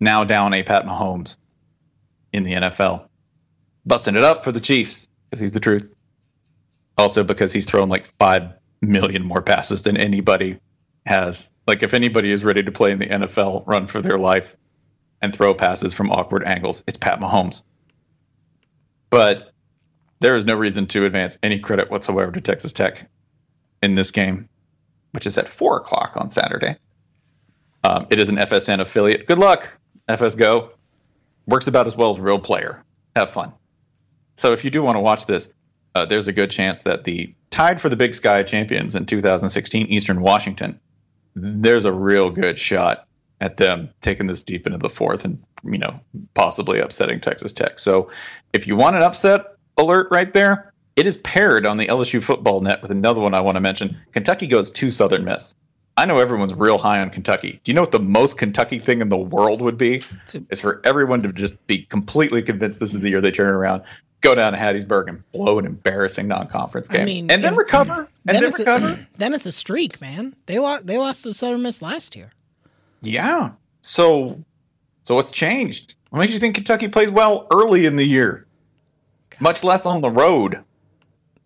now down a Pat Mahomes in the NFL. Busting it up for the Chiefs because he's the truth. Also because he's thrown like 5 million more passes than anybody has. Like if anybody is ready to play in the NFL, run for their life, and throw passes from awkward angles. It's Pat Mahomes. But there is no reason to advance any credit whatsoever to Texas Tech in this game, which is at 4 o'clock on Saturday. Um, it is an FSN affiliate. Good luck, FS Go. Works about as well as real player. Have fun. So if you do want to watch this, uh, there's a good chance that the tied for the Big Sky champions in 2016, Eastern Washington, there's a real good shot at them taking this deep into the fourth and you know possibly upsetting Texas Tech. So if you want an upset alert right there, it is paired on the LSU football net with another one I want to mention. Kentucky goes to Southern Miss. I know everyone's real high on Kentucky. Do you know what the most Kentucky thing in the world would be? Is for everyone to just be completely convinced this is the year they turn around. go down to Hattiesburg and blow an embarrassing non-conference game, I mean, and then if- recover, and then, it's recover. A, then it's a streak, man. They lost. They lost to Southern Miss last year. yeah. So, so what's changed? What makes you think Kentucky plays well early in the year, much less on the road?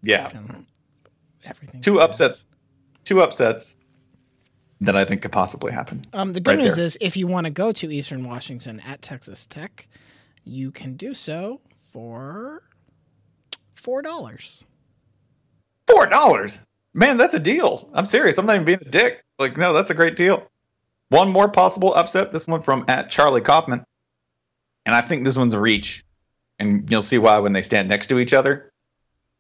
Yeah, Everything. two upsets, two upsets that I think could possibly happen. Um, the good Right news there. is, if you want to go to Eastern Washington at Texas Tech, you can do so for four dollars. Four dollars, man, that's a deal. I'm serious. I'm not even being a dick. Like, no, that's a great deal. One more possible upset. This one from at Charlie Kaufman, and I think this one's a reach, and you'll see why when they stand next to each other.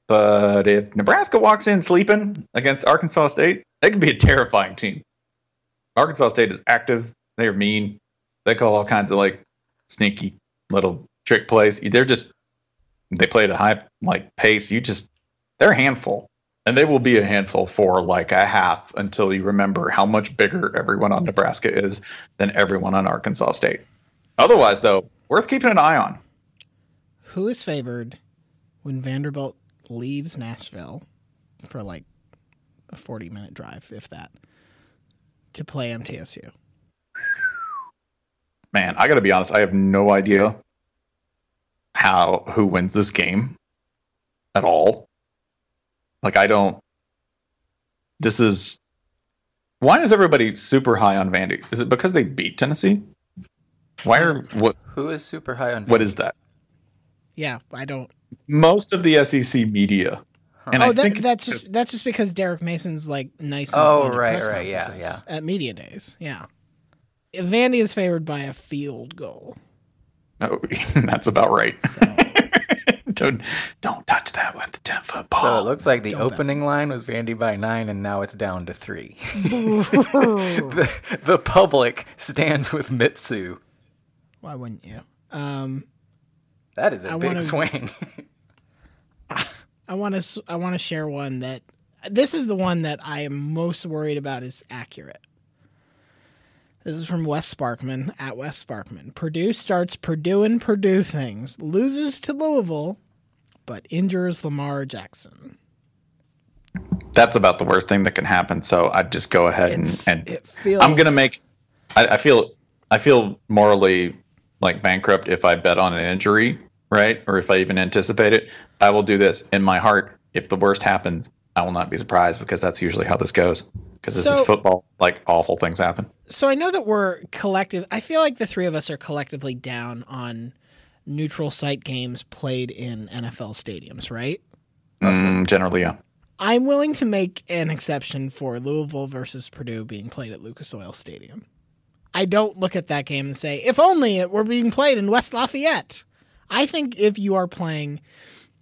But if Nebraska walks in sleeping against Arkansas State, they could be a terrifying team. Arkansas State is active. They are mean. They call all kinds of like sneaky little trick plays. They're just they play at a high like pace. You just they're a handful. And they will be a handful for like a half until you remember how much bigger everyone on Nebraska is than everyone on Arkansas State. Otherwise, though, worth keeping an eye on. Who is favored when Vanderbilt leaves Nashville for like a forty-minute drive, if that, to play MTSU? Man, I got to be honest. I have no idea how who wins this game at all. Like, I don't. This is. Why is everybody super high on Vandy? Is it because they beat Tennessee? Why are what? Who is super high on? What is that? Yeah, I don't. Most of the SEC media, and oh, I that, think that's just that's just because Derek Mason's like nice. And Oh, at right, press right, yeah, yeah. At media days, yeah. Vandy is favored by a field goal. No, that's about right. don't don't touch that with the ten foot ball. So it looks like the Don't bet. opening line was Vandy by nine, and now it's down to three. the, the public stands with Mitsu. Why wouldn't you? Um, That is a I big wanna- swing. I want to I want to share one that this is the one that I am most worried about is accurate. This is from Wes Sparkman at Wes Sparkman. Purdue starts Purdue and Purdue things, loses to Louisville, but injures Lamar Jackson. That's about the worst thing that can happen. So I'd just go ahead and, It's- and it feels I'm gonna make. I, I feel I feel morally like bankrupt if I bet on an injury, right? Or if I even anticipate it. I will do this in my heart. If the worst happens, I will not be surprised because that's usually how this goes. Because this So- is football. Like awful things happen. So I know that we're collective. I feel like the three of us are collectively down on neutral site games played in NFL stadiums, right? Mm, generally, yeah. I'm willing to make an exception for Louisville versus Purdue being played at Lucas Oil Stadium. I don't look at that game and say, if only it were being played in West Lafayette. I think if you are playing,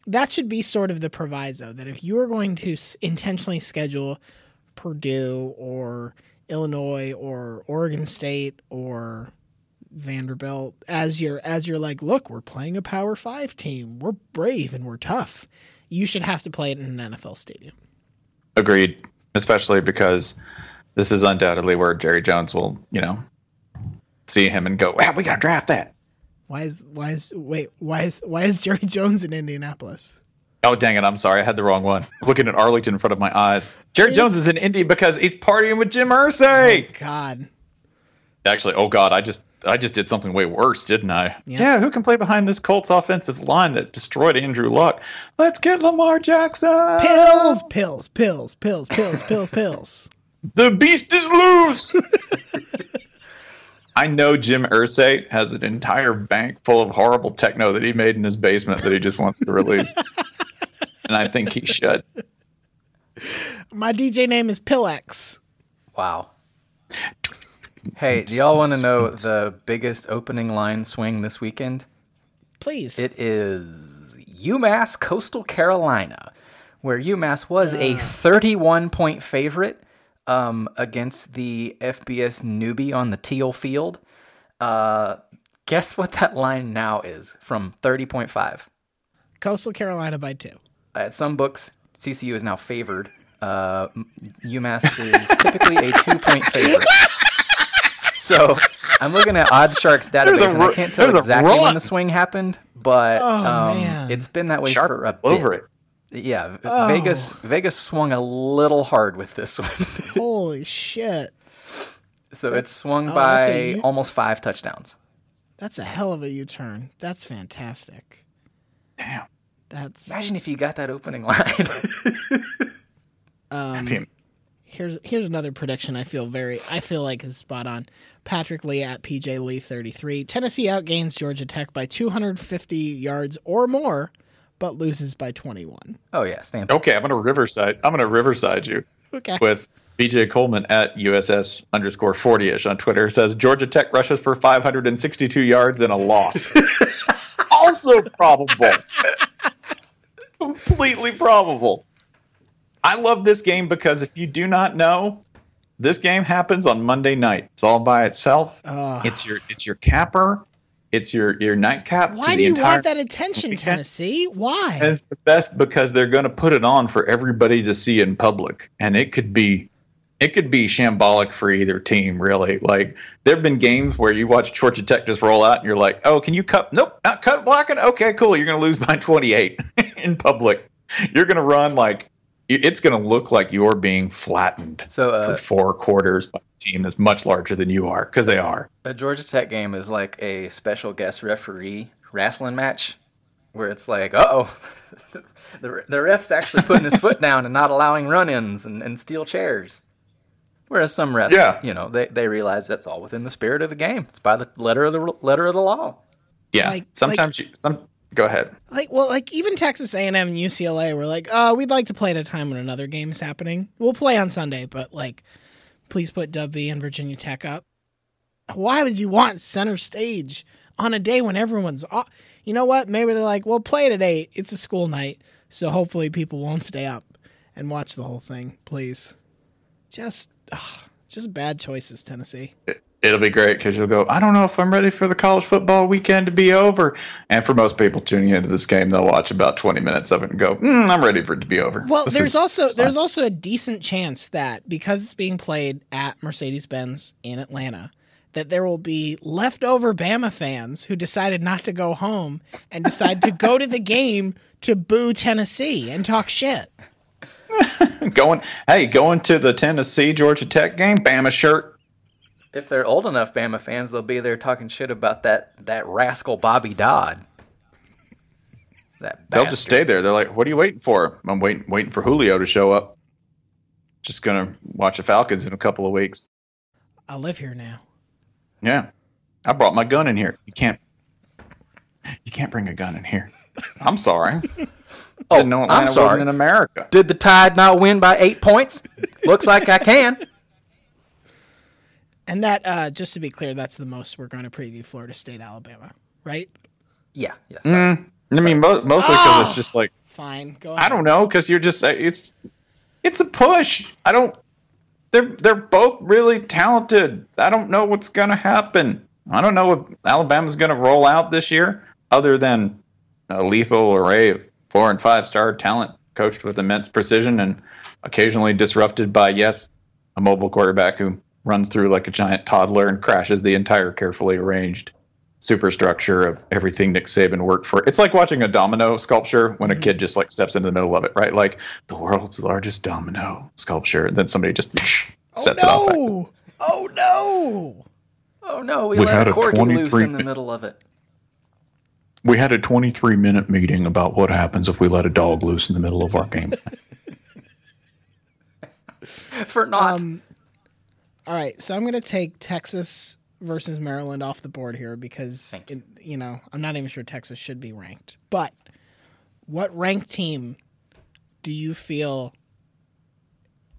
that should be sort of the proviso that if you are going to intentionally schedule Purdue or Illinois or Oregon State or Vanderbilt as your as you're like, look, we're playing a Power Five team. We're brave and we're tough. You should have to play it in an NFL stadium. Agreed. Especially because this is undoubtedly where Jerry Jones will, you know, see him and go, "Wow, we got to draft that." Why is why is wait why is why is Jerry Jones in Indianapolis? Oh dang it! I'm sorry, I had the wrong one. Looking at Arlington in front of my eyes. Jerry It's- Jones is in Indy because he's partying with Jim Irsay. Oh, god, Actually, oh god, I just I just did something way worse, didn't I? Yeah. Yeah. who can play behind this Colts offensive line that destroyed Andrew Luck? Let's get Lamar Jackson. pills, pills, pills, pills, pills, pills, pills. The beast is loose. I know Jim Irsay has an entire bank full of horrible techno that he made in his basement that he just wants to release. and I think he should. My DJ name is Pillex. Wow. Hey, do y'all want to know the biggest opening line swing this weekend? Please. It is UMass Coastal Carolina, where UMass was a ah. 31 point favorite um, against the FBS newbie on the teal field. Uh, guess what that line now is from 30.5? Coastal Carolina by two. At some books, CCU is now favored. Uh, UMass is typically a two point favorite. So I'm looking at OddsShark's database, There's a and I can't tell there's exactly when the swing happened, but Oh, um, it's been that way Sharp for a all over bit. it. Yeah, Oh. Vegas Vegas swung a little hard with this one. Holy shit. so it swung oh, that's a by almost five touchdowns. That's a hell of a U turn. That's fantastic. Damn. That's Imagine if you got that opening line. um, mean- here's here's another prediction I feel very I feel like is spot on. Patrick Lee at PJ Lee 33. Tennessee outgains Georgia Tech by 250 yards or more, but loses by 21. oh yeah, stand. Okay, I'm gonna Riverside. I'm gonna Riverside you Okay. with BJ Coleman at USS underscore 40 ish on Twitter says Georgia Tech rushes for 562 yards and a loss. also probable. Completely probable. I love this game because if you do not know, this game happens on Monday night. It's all by itself. Ugh. It's your it's your capper. It's your your nightcap. to Why do you entire want that attention, weekend. Tennessee? Why? And it's the best because they're going to put it on for everybody to see in public, and it could be, it could be shambolic for either team. Really, like there have been games where you watch Georgia Tech just roll out, and you're like, "Oh, can you cut? Nope, not cut blocking. Okay, cool. You're going to lose by 28 in public. You're going to run like it's going to look like you're being flattened So uh, for four quarters by a team that's much larger than you are because they are. a Georgia Tech game is like a special guest referee wrestling match, where it's like, uh oh, the the ref's actually putting his foot down and not allowing run-ins and, and steel chairs. Whereas some refs, Yeah. you know, they, they realize that's all within the spirit of the game. It's by the letter of the letter of the law. Yeah. Like- Sometimes you some. Go ahead. like well like even texas a&m and ucla were like uh we'd like to play at a time when another game is happening. We'll play on sunday but like please put dub v and virginia tech up. Why would you want center stage on a day when everyone's off you know what? Maybe they're like well play it at 8 it's a school night so hopefully people won't stay up and watch the whole thing please. Just ugh, just bad choices tennessee It'll be great because you'll go, I don't know if I'm ready for the college football weekend to be over. And for most people tuning into this game, they'll watch about 20 minutes of it and go, mm, I'm ready for it to be over. Well, This there's also fun." there's also a decent chance that because it's being played at Mercedes-Benz in Atlanta, that there will be leftover Bama fans who decided not to go home and decide to go to the game to boo Tennessee and talk shit. going, hey, going to the Tennessee Georgia Tech game, Bama shirt. If they're old enough Bama fans, they'll be there talking shit about that that rascal Bobby Dodd. That They'll just stay there. They're like, what are you waiting for? I'm waiting, waiting for Julio to show up. Just gonna watch the Falcons in a couple of weeks. I live here now. Yeah, I brought my gun in here. You can't, you can't bring a gun in here. I'm sorry. Oh, Didn't know Atlanta I'm sorry. in America. Did the Tide not win by eight points? Looks like I can. And that uh just to be clear, that's the most we're going to preview Florida State Alabama, right? Yeah, yeah. sorry. Mm, I mean, mo- mostly because it's just like Fine. Go ahead. I don't know because you're just uh, it's it's a push. I don't. They're they're both really talented. I don't know what's gonna happen. I don't know what Alabama's gonna roll out this year, other than a lethal array of four and five star talent, coached with immense precision and occasionally disrupted by yes, a mobile quarterback who runs through like a giant toddler and crashes the entire carefully arranged superstructure of everything Nick Saban worked for. It's like watching a domino sculpture when a kid just like steps into the middle of it, right? Like the world's largest domino sculpture. And Then somebody just sets it off. Oh, oh no! Oh no, we, We let had a a corgi loose in the middle of it. We had a 23 minute meeting about what happens if we let a dog loose in the middle of our game. For not. Um, all right, so I'm going to take Texas versus Maryland off the board here because it, you know I'm not even sure Texas should be ranked. But what ranked team do you feel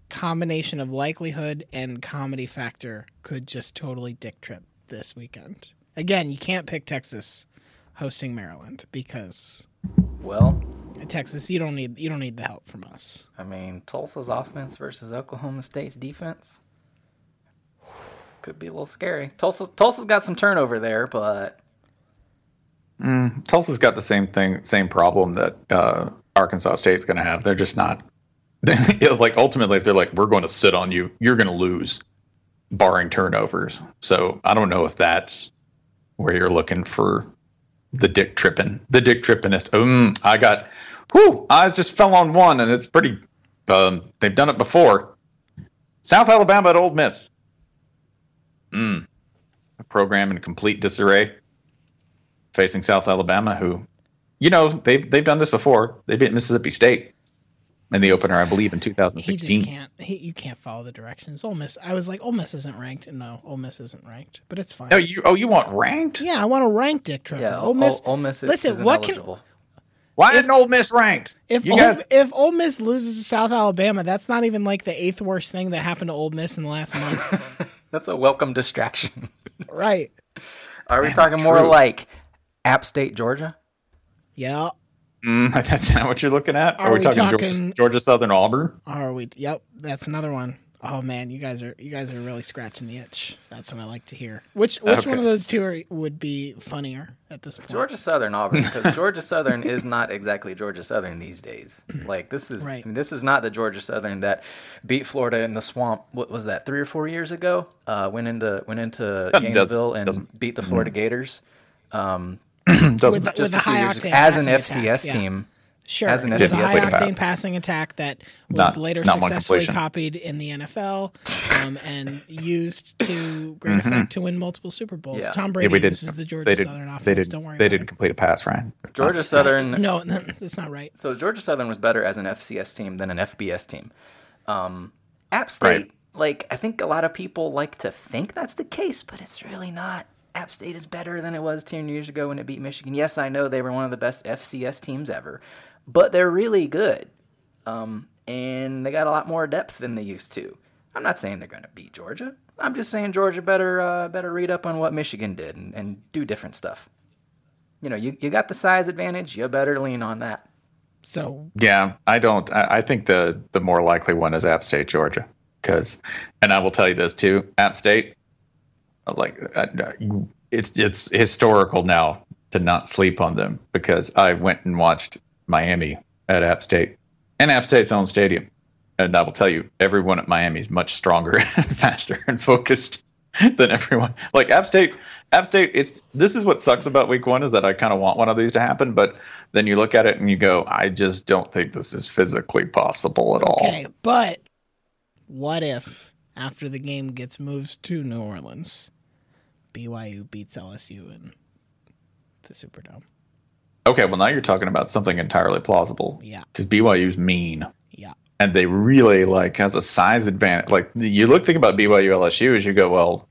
combination of likelihood and comedy factor could just totally dick trip this weekend? Again, you can't pick Texas hosting Maryland because well, Texas you don't need you don't need the help from us. I mean, Tulsa's offense versus Oklahoma State's defense could be a little scary. Tulsa Tulsa's got some turnover there, but Mm, Tulsa's got the same thing, same problem that uh, Arkansas State's going to have. They're just not. like ultimately, if they're like, we're going to sit on you, you're going to lose, barring turnovers. So I don't know if that's where you're looking for the dick tripping, the dick trippingest. Um, I got, whoo, eyes just fell on one, and it's pretty. Um, they've done it before. South Alabama at Ole Miss. Mm, a program in complete disarray, facing South Alabama, who, you know, they've they've done this before. They beat Mississippi State in the opener, I believe, in He 2016. just can't. He, you can't follow the directions. Ole Miss. I was like, Ole Miss isn't ranked. No, Ole Miss isn't ranked, but it's fine. Oh, you oh you want ranked? Yeah, I want to rank Dick Trippin. Yeah, Ole Miss. Ole Miss is, listen, is what can ineligible. Why isn't Ole Miss ranked? if you Ole, guys, if Ole Miss loses to South Alabama, that's not even like the eighth worst thing that happened to Ole Miss in the last month, That's a welcome distraction. right? Are we Man, that's talking more true. like App State, Georgia? Yeah. Mm, that's not what you're looking at. Are, Are we, we talking, talking- Georgia, Georgia Southern Auburn? Are we? Yep, that's another one. Oh man, you guys are you guys are really scratching the itch. That's what I like to hear. Which which Okay. one of those two are, would be funnier at this point? Georgia Southern Auburn because Georgia Southern is not exactly Georgia Southern these days. Like this is Right. I mean, this is not the Georgia Southern that beat Florida in the swamp. What was that? Three or four years ago? Uh, went into went into Doesn't- Gainesville and doesn't- beat the Florida Gators. Um, Doesn't With the- just the a few high years octane as an FCS attack, yeah. Team. Sure, as an it was a FCS high pass. octane passing attack that was Not- later not successfully copied in the NFL um, and used to great Mm-hmm. effect to win multiple Super Bowls. Yeah. Tom Brady we did. uses the they Georgia did. Southern offense. they did. Don't worry. they about did complete a pass, Ryan. Georgia Southern. No, that's not right. So Georgia Southern was better as an FCS team than an FBS team. Um, App State, Right. like I think a lot of people like to think that's the case, but it's really not. App State is better than it was ten years ago when it beat Michigan. Yes, I know they were one of the best FCS teams ever, but they're really good, um, and they got a lot more depth than they used to. I'm not saying they're going to beat Georgia. I'm just saying Georgia better uh, better read up on what Michigan did and, and do different stuff. You know, you, you got the size advantage. You better lean on that. So Yeah, I don't. I, I think the the more likely one is App State, Georgia, because, and I will tell you this too, App State, like uh, it's it's historical now to not sleep on them because I went and watched Miami at App State, and App State's own stadium, and I will tell you, everyone at Miami is much stronger and faster and focused than everyone. Like App State, App State. It's this is what sucks about Week One is that I kind of want one of these to happen, but then you look at it and you go, I just don't think this is physically possible at all. okay, but what if after the game gets moved to New Orleans, BYU beats LSU in the Superdome? Okay, well now you're talking about something entirely plausible. Yeah. Because BYU's mean. Yeah. And they really like has a size advantage. Like you look think about BYU LSU as you go, well,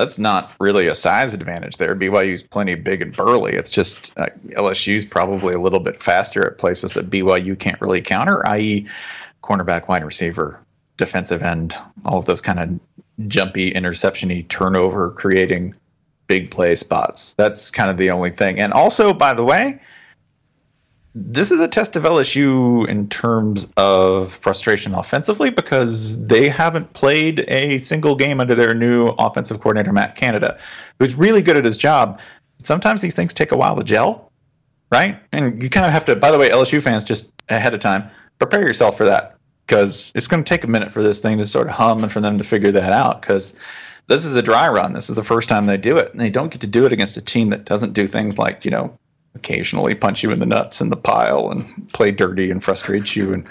that's not really a size advantage there. BYU's plenty big and burly. It's just uh, LSU's probably a little bit faster at places that BYU can't really counter, i.e., cornerback, wide receiver, defensive end, all of those kind of jumpy, interception-y, turnover creating big play spots. That's kind of the only thing. And also, by the way, this is a test of LSU in terms of frustration offensively because they haven't played a single game under their new offensive coordinator, Matt Canada, who's really good at his job. Sometimes these things take a while to gel, right? And you kind of have to, by the way, LSU fans, just ahead of time, prepare yourself for that because it's going to take a minute for this thing to sort of hum and for them to figure that out because this is a dry run. This is the first time they do it, and they don't get to do it against a team that doesn't do things like, you know, occasionally punch you in the nuts in the pile and play dirty and frustrate you and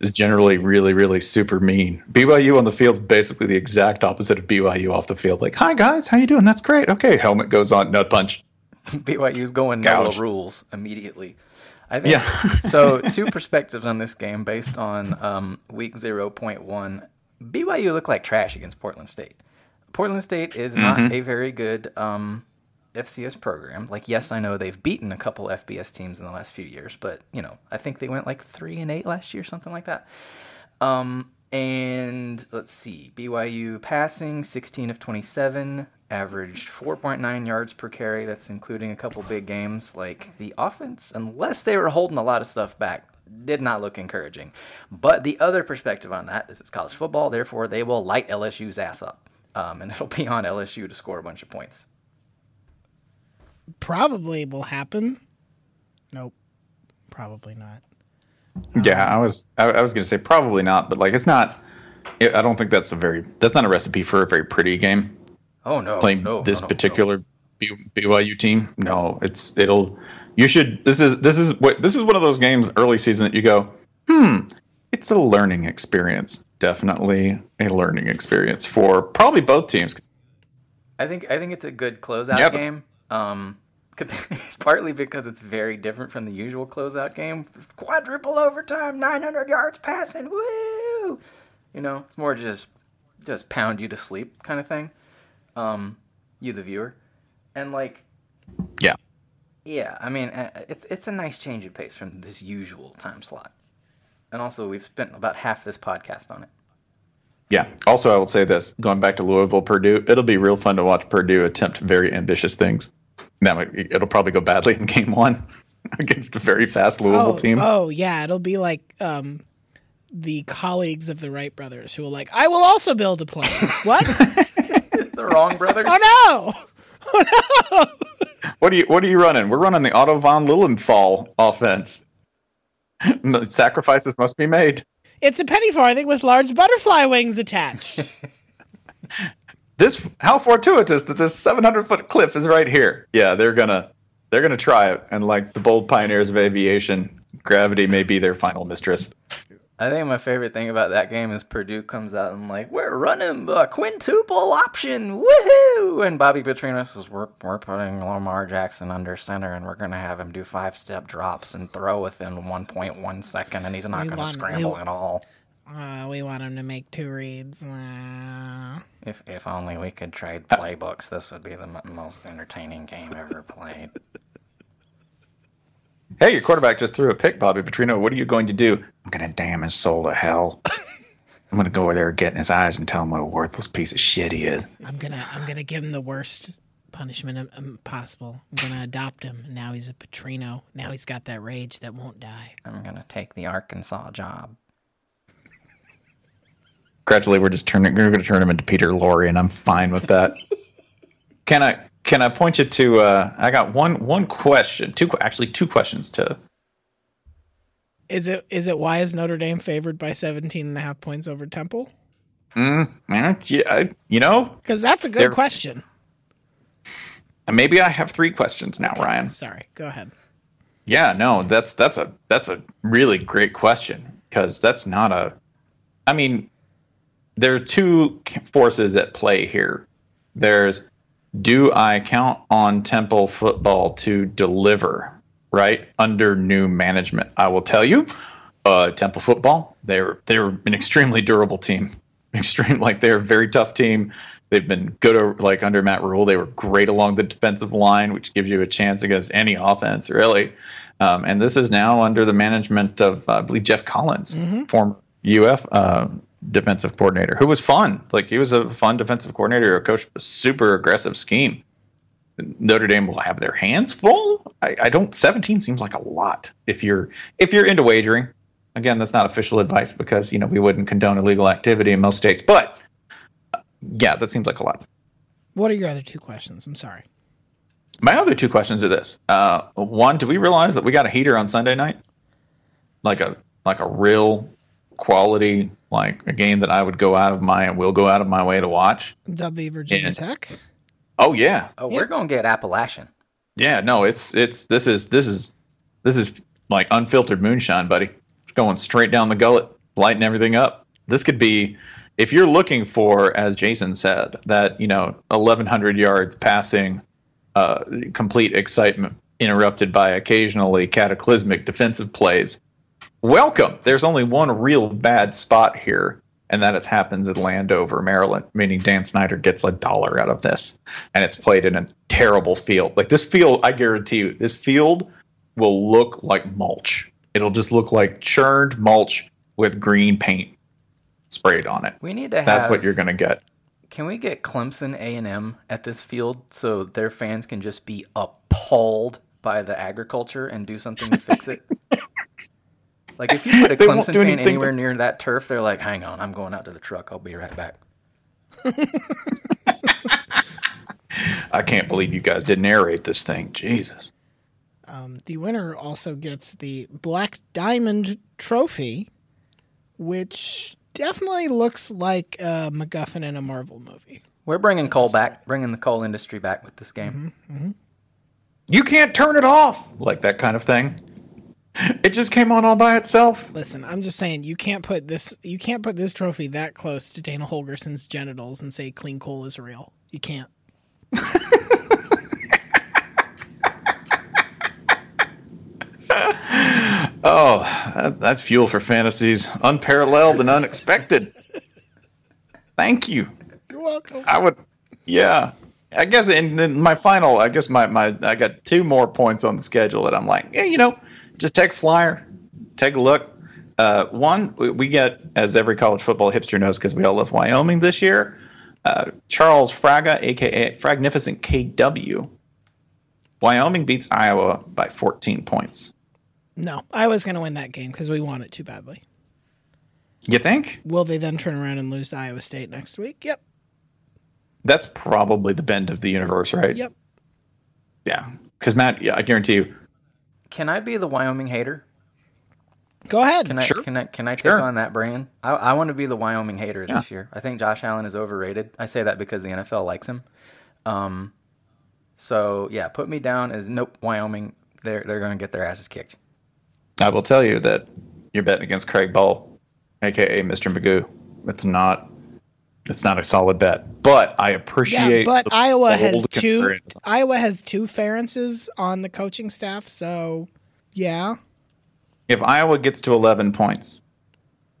is generally really, really super mean. BYU on the field is basically the exact opposite of BYU off the field. Like, hi guys, how you doing? That's great. Okay, helmet goes on, nut punch. BYU's going Gouge. no rules immediately. I think Yeah. so. Two perspectives on this game based on um, week zero point one. BYU looked like trash against Portland State. Portland State is not a very good um, FCS program. Like, yes, I know they've beaten a couple FBS teams in the last few years, but you know, I think they went like three and eight last year, something like that. Um, and let's see, BYU passing 16 of 27, averaged 4.9 yards per carry. That's including a couple big games. Like the offense, unless they were holding a lot of stuff back, did not look encouraging. But the other perspective on that, this is college football, therefore they will light LSU's ass up. Um, and it'll be on LSU to score a bunch of points. Probably will happen. Nope. Probably not. Yeah, I was I, I was going to say probably not, but like it's not. I don't think that's a very that's not a recipe for a very pretty game. Oh no, Playing no, this no, no, no. particular B- BYU team. No, it's it'll. You should. This is this is what this is one of those games early season that you go, hmm. It's a learning experience. Definitely a learning experience for probably both teams. I think I think it's a good closeout Yeah, game. Um, partly because it's very different from the usual closeout game. Quadruple overtime, 900 yards passing, woo! You know, it's more just just pound you to sleep kind of thing. Um, you the viewer, and like Yeah. yeah, I mean uh, it's it's a nice change of pace from this usual time slot. And also, we've spent about half this podcast on it. Yeah. Also, I will say this: going back to Louisville, Purdue, it'll be real fun to watch Purdue attempt very ambitious things. Now it'll probably go badly in game one against a very fast Louisville oh, team. oh yeah, it'll be like um, the colleagues of the Wright brothers who will like, I will also build a plane. what? The wrong brothers. oh no! What are you What are you running? We're running the Otto von Lilienthal offense. Sacrifices must be made. It's a penny farthing with large butterfly wings attached. This how fortuitous that this 700 foot cliff is right here. Yeah, they're gonna they're gonna try it, and like the bold pioneers of aviation, gravity may be their final mistress. I think my favorite thing about that game is Purdue comes out and like we're running the quintuple option, woohoo! And Bobby Petrino says we're we're putting Lamar Jackson under center and we're gonna have him do five step drops and throw within 1.1 second, and he's not We gonna want- scramble we- at all. uh, we want him to make two reads. Uh, If if only we could trade playbooks, this would be the m- most entertaining game ever played. Hey, your quarterback just threw a pick, Bobby Petrino. What are you going to do? I'm gonna damn his soul to hell. I'm gonna go over there, get in his eyes, and tell him what a worthless piece of shit he is. I'm gonna I'm gonna give him the worst punishment um, um, possible. I'm gonna adopt him. Now he's a Petrino. Now he's got that rage that won't die. I'm gonna take the Arkansas job. gradually we're just turning we're going to turn him into Peter Lorre, and I'm fine with that. can I can I point you to? Uh, I got one one question, two actually two questions to. Is it is it why is Notre Dame favored by 17 and a half points over Temple? Mm, yeah, you know, Because that's a good question. maybe I have three questions now, Ryan. Sorry, go ahead. Yeah, no, that's that's a that's a really great question because that's not a. I mean, there are two forces at play here. There's do I count on Temple football to deliver right under new management? I will tell you, uh, Temple football they're they're an extremely durable team. Extreme like they're a very tough team. They've been good like under Matt Rhule. They were great along the defensive line, which gives you a chance against any offense, really. Um, and this is now under the management of, uh, I believe, Geoff Collins, former UF uh, defensive coordinator, who was fun. Like he was a fun defensive coordinator, a coach, a super aggressive scheme. Notre Dame will have their hands full. I, I don't. Seventeen seems like a lot if you're if you're into wagering. Again, that's not official advice because you know we wouldn't condone illegal activity in most states, but uh, yeah, that seems like a lot. What are your other two questions? I'm sorry. My other two questions are this: uh, one, do we realize that we got a heater on Sunday night? Like a like a real quality, like a game that I would go out of my and will go out of my way to watch. W Virginia Yeah. Tech. Oh yeah, Oh, we're gonna get Appalachian. yeah. No, it's it's this is this is this is like unfiltered moonshine, buddy. It's going straight down the gullet, lighting everything up. This could be. If you're looking for, as Jason said, that you know, 1,100 yards passing, uh, complete excitement interrupted by occasionally cataclysmic defensive plays. Welcome. There's only one real bad spot here, and that is happens in Landover, Maryland, meaning Dan Snyder gets a dollar out of this, and it's played in a terrible field. Like this field, I guarantee you, this field will look like mulch. It'll just look like churned mulch with green paint sprayed on it. We need to have. That's what you're going to get. Can we get Clemson A and M at this field so their fans can just be appalled by the agriculture and do something to fix it? like if you put a Clemson do fan anything anywhere but- near that turf, they're like, "Hang on, I'm going out to the truck. I'll be right back." I can't believe you guys didn't narrate this thing. Jesus. Um, the winner also gets the Black Diamond Trophy, which definitely looks like a MacGuffin in a Marvel movie. We're bringing coal back, bringing the coal industry back with this game. You can't turn it off, like that kind of thing. It just came on all by itself. Listen, I'm just saying you can't put this you can't put this trophy that close to Dana Holgorsen's genitals and say clean coal is real. You can't. Oh, that, that's fuel for fantasies, unparalleled and unexpected. Thank you. You're welcome. I would, yeah. I guess in, in my final, I guess my, my I got two more points on the schedule that I'm like, yeah, you know, just take a flyer, take a look. Uh, one, we- we get as every college football hipster knows because we all love Wyoming this year. Uh, Charles Fraga, aka Fragnificent KW. Wyoming beats Iowa by 14 points. No, I was going to win that game because we want it too badly. You think? Will they then turn around and lose to Iowa State next week? Yep. That's probably the bend of the universe, right? Yep. Yeah. Because Matt, yeah, I guarantee you, Can I be the Wyoming hater? Go ahead. Can I Sure. can I can I take Sure. on that brand? I, I want to be the Wyoming hater Yeah. this year. I think Josh Allen is overrated. I say that because the NFL likes him. Um, so yeah, put me down as nope. Wyoming, they're they're going to get their asses kicked. I will tell you that you're betting against Craig Bohl, aka Mr. Magoo. It's not. It's not a solid bet, but I yeah, appreciate. but the Iowa bold has two comparison. Iowa has two Ferentzes on the coaching staff, so yeah. If Iowa gets to 11 points,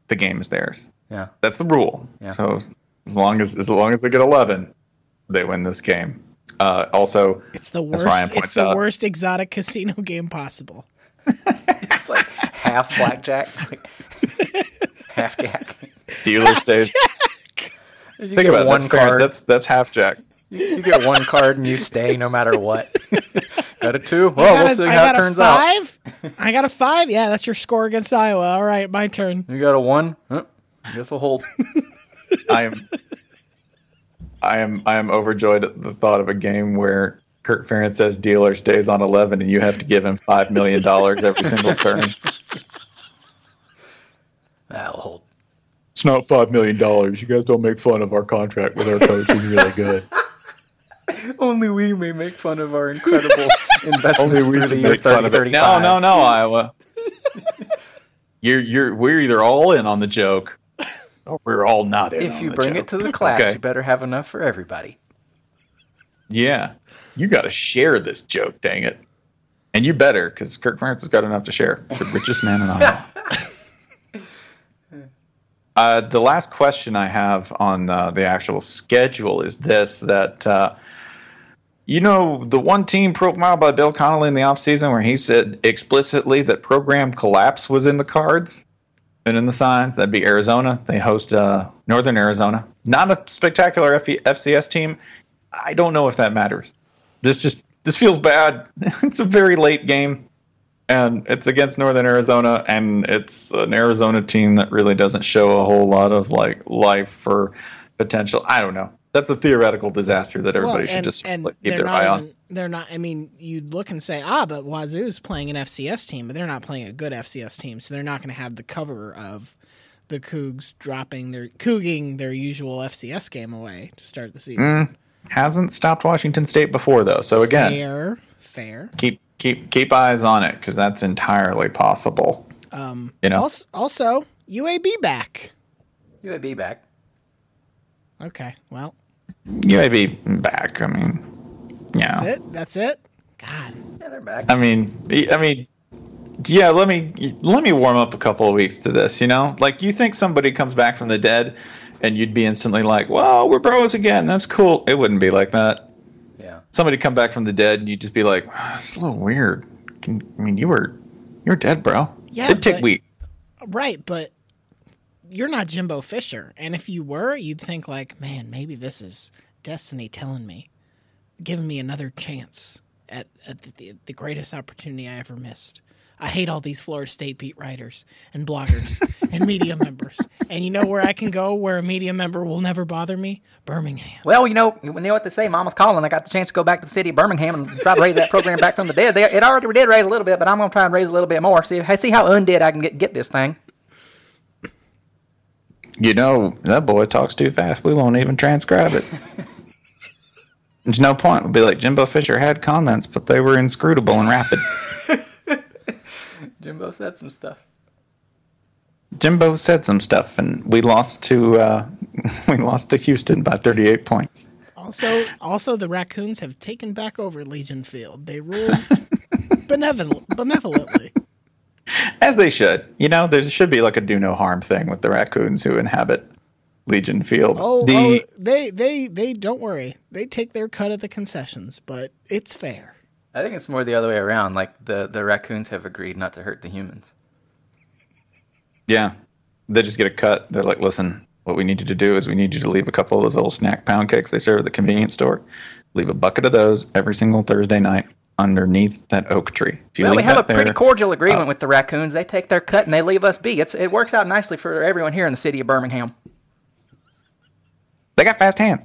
the game is theirs. Yeah. That's the rule. Yeah. So as long as as long as they get 11, they win this game. Uh, also, It's the As Ryan worst it's the out. worst exotic casino game possible. It's like half blackjack, like, half jack. dealer stays. You Think get about it. one That's, fair. card. that's that's half jack. You get one card and you stay no matter what. got a two. I Well, got we'll a- see I how got it a turns out. five. I got a five. Yeah, that's your score against Iowa. All right, my turn. You got a one. Huh, guess we'll hold. I am I am I am overjoyed at the thought of a game where Kirk Ferentz says dealer stays on eleven and you have to give him five million dollars every single turn. That'll hold. It's not five million dollars. You guys don't make fun of our contract with our coach. He's really good. Only we may make fun of our incredible investment Only we through the can year make fun of it. No, no, no, Iowa. you're you're we're either all in on the joke or we're all not in. If on you the bring joke. it to the class, Okay. you better have enough for everybody. Yeah. You got to share this joke, dang it. And you better, because Kirk Ferentz has got enough to share. He's the richest man in Iowa. Uh, the last question I have on uh, the actual schedule is this that, uh, you know, the one team profiled by Bill Connelly in the offseason where he said explicitly that program collapse was in the cards and in the signs. That'd be Arizona. They host uh, Northern Arizona. Not a spectacular F- FCS team. I don't know if that matters. This just this feels bad. it's a very late game, and it's against Northern Arizona, and it's an Arizona team that really doesn't show a whole lot of like life or potential. I don't know. That's a theoretical disaster that everybody Well, should just and like, keep their eye on. even, They're not. I mean, you'd look and say, ah, but Wazoo's playing an FCS team, but they're not playing a good FCS team, so they're not going to have the cover of the Cougs dropping their Couging their usual FCS game away to start the season. Mm, hasn't stopped Washington State before though. So again, fair, fair. keep keep keep eyes on it because that's entirely possible. Um, You know? Also, also UAB back. UAB back. Okay, well, You may be back. I mean, yeah. that's it. That's it. God, Yeah, they're back. I mean, I mean, yeah. Let me let me warm up a couple of weeks to this. You know, like you think somebody comes back from the dead, and you'd be instantly like, "Well, we're bros again. That's cool." It wouldn't be like that. Somebody come back from the dead, and you'd just be like, "Ah, "It's a little weird." Can, I mean, you were you were dead, bro. Yeah, It'd take weeks. right, but you're not Jimbo Fisher, and if you were, you'd think like, man, maybe this is destiny telling me, giving me another chance at, at the, the, the greatest opportunity I ever missed. I hate all these Florida State beat writers and bloggers and media members. And you know where I can go where a media member will never bother me? Birmingham. Well, you know, you know what they say. Mama's calling. I got the chance to go back to the city of Birmingham and try to raise that program back from the dead. They, it already did raise a little bit, but I'm going to try and raise a little bit more. See, see how undead I can get, get this thing. You know, that boy talks too fast. We won't even transcribe it. There's no point. We'll be like, Jimbo Fisher had comments, but they were inscrutable and rapid. Jimbo said some stuff. Jimbo said some stuff, and we lost to uh, we lost to Houston by 38 points. Also, also the raccoons have taken back over Legion Field. They rule benevolent, benevolently. As they should. You know, there should be like a do no harm thing with the raccoons who inhabit Legion Field. Oh, the oh, they, they, they don't worry. They take their cut of the concessions, but it's fair. I think it's more the other way around. Like the the raccoons have agreed not to hurt the humans. yeah, they just get a cut. They're like, listen, what we need you to do is we need you to leave a couple of those little snack pound cakes they serve at the convenience store. Leave a bucket of those every single Thursday night underneath that oak tree. If Well, we have a that pretty cordial agreement with the raccoons. They take their cut and they leave us be. It's it works out nicely for everyone here in the city of Birmingham. They got fast hands.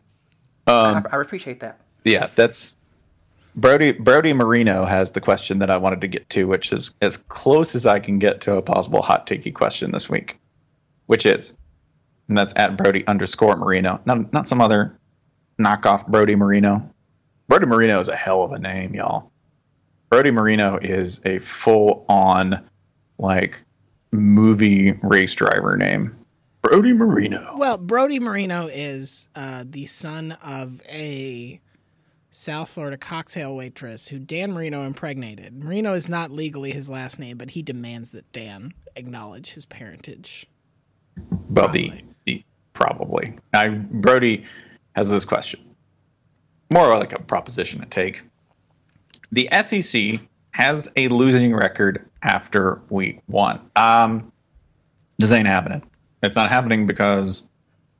Um, I, I appreciate that. yeah, that's Brody. Brody Marino has the question that I wanted to get to, which is as close as I can get to a possible hot takey question this week, which is, and that's at Brody underscore Marino, not not some other knockoff Brody Marino. Brody Marino is a hell of a name, y'all. Brody Marino is a full on like movie race driver name. Brody Marino. Well, Brody Marino is uh, the son of a South Florida cocktail waitress who Dan Marino impregnated. Marino is not legally his last name, but he demands that Dan acknowledge his parentage. Well, the, the probably. I Brody has this question, more like a proposition to take. The SEC has a losing record after week one. Um, this ain't happening. It's not happening because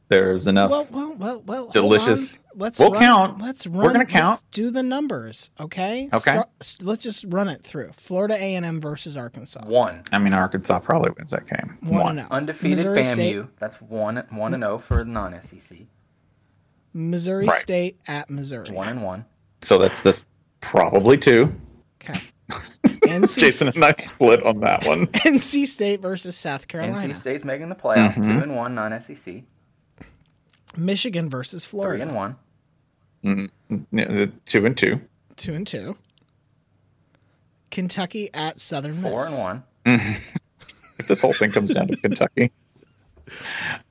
there's enough. Well, well, well, well. delicious- Let's We'll run, count. Let's run. We're gonna let's count. do the numbers, okay? Okay. Start- let's just run it through. Florida A and M versus Arkansas. One I mean, Arkansas probably wins that game. One, and oh. undefeated Missouri FAMU. State, That's one one and zero for the non E SEC. Missouri Right. State at Missouri. One and one. So that's this probably two. Okay. NC, Jason and I split on that one. NC State versus South Carolina. NC State's making the playoffs. Mhm. Two and one non SEC. Michigan versus Florida. Three Florida. and one. Mm, two and two. Two and two. Kentucky at Southern Four and one. if this whole thing comes down to Kentucky.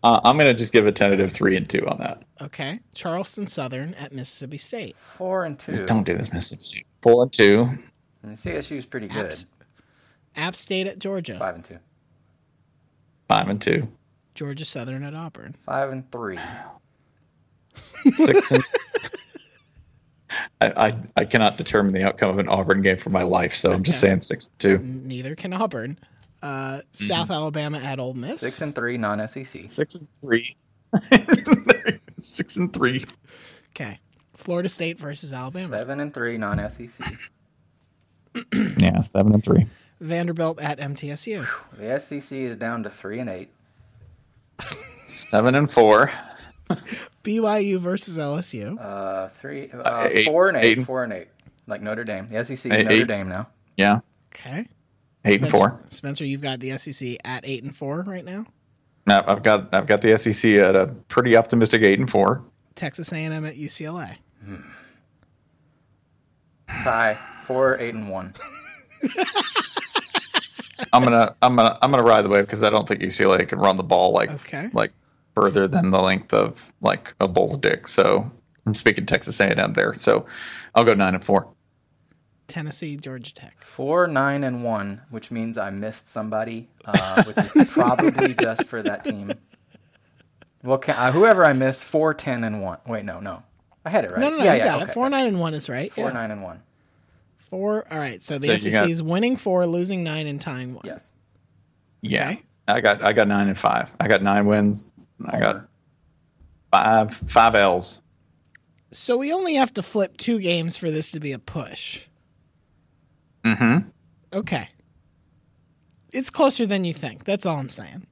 Uh, I'm going to just give a tentative three and two on that. Okay. Charleston Southern at Mississippi State. Four and two. Don't do this, Mississippi State. Four and two. And CSU's pretty good. Apps- App State at Georgia. Five and two. Five and two. Georgia Southern at Auburn. Five and three. Six and. I, I, I cannot determine the outcome of an Auburn game for my life, so I'm just Okay. saying six and two. Neither can Auburn. Uh, South Alabama at Ole Miss. Six and three non SEC. Six and three. six and three. Okay. Florida State versus Alabama. Seven and three non SEC. Yeah, seven and three. Vanderbilt at MTSU. The SEC is down to three and eight. Seven and four. BYU versus LSU. Uh, three, uh, eight- four and eight, eight and- four and eight. Like Notre Dame. The SEC is Eight- Notre eight. Dame now. Yeah, Okay. eight and four. Spencer, you've got the SEC at eight and four right now. No, I've got I've got the SEC at a pretty optimistic eight and four. Texas A&M at UCLA. Tie four, eight and one. I'm gonna I'm gonna I'm gonna ride the wave because I don't think UCLA can run the ball like Okay. like further than the length of like a bull's dick. So I'm speaking Texas A&M there. So I'll go nine and four. Tennessee, Georgia Tech. Four, nine, and one, which means I missed somebody, uh, which is probably just for that team. Well, can, uh, whoever I missed, four, ten, and one. Wait, no, no, I had it right. No, no, no. yeah, you yeah, got okay. it. Four, nine, and one is right. Four, yeah. nine, and one. Four. All right. So the So SEC got- is winning four, losing nine, and tying one. Yes. Yeah, Okay. I got I got nine and five. I got nine wins. I got five five L's. So we only have to flip two games for this to be a push. Mm-hmm. Okay. It's closer than you think. That's all I'm saying.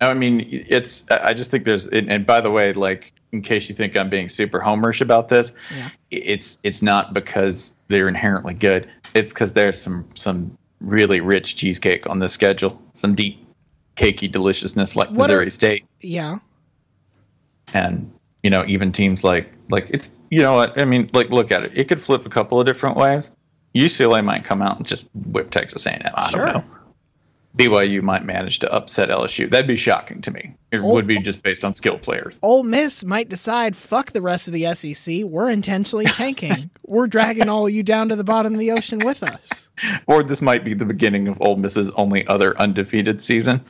I mean, it's. I just think there's. And, and by the way, like in case you think I'm being super homerish about this, Yeah. it's it's not because they're inherently good. It's because there's some some really rich cheesecake on the schedule. Some deep cakey deliciousness like What Missouri are- State, Yeah. and you know even teams like like it's you know what I mean. Like look at it, it could flip a couple of different ways. UCLA might come out and just whip Texas A&M. I Sure. don't know. BYU might manage to upset LSU. That'd be shocking to me. It Oh. would be just based on skill players. Ole Miss might decide, fuck the rest of the SEC. We're intentionally tanking. We're dragging all of you down to the bottom of the ocean with us. Or this might be the beginning of Ole Miss's only other undefeated season.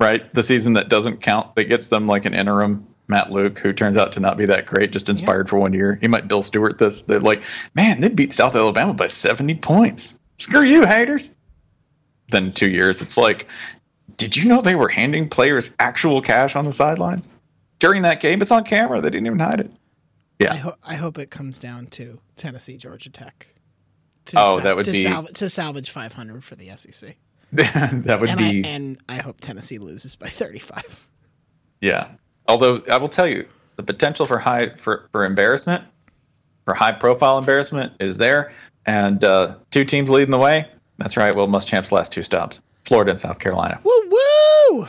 Right? The season that doesn't count, that gets them like an interim Matt Luke, who turns out to not be that great, just inspired for one year. He might Bill Stewart this. They're like, man, they beat South Alabama by 70 points. Screw you, haters. Then two years, it's like, did you know they were handing players actual cash on the sidelines? During that game, it's on camera. They didn't even hide it. I, Yeah. ho- I hope it comes down to Tennessee, Georgia Tech. To Oh, that would to be- salv- to salvage 500 for the SEC. that would And be I, and I hope Tennessee loses by 35. Yeah. Although I will tell you, the potential for high for, for embarrassment, for high profile embarrassment is there. And uh, two teams leading the way. That's right. Will Muschamp's last two stops. Florida and South Carolina. Woo woo!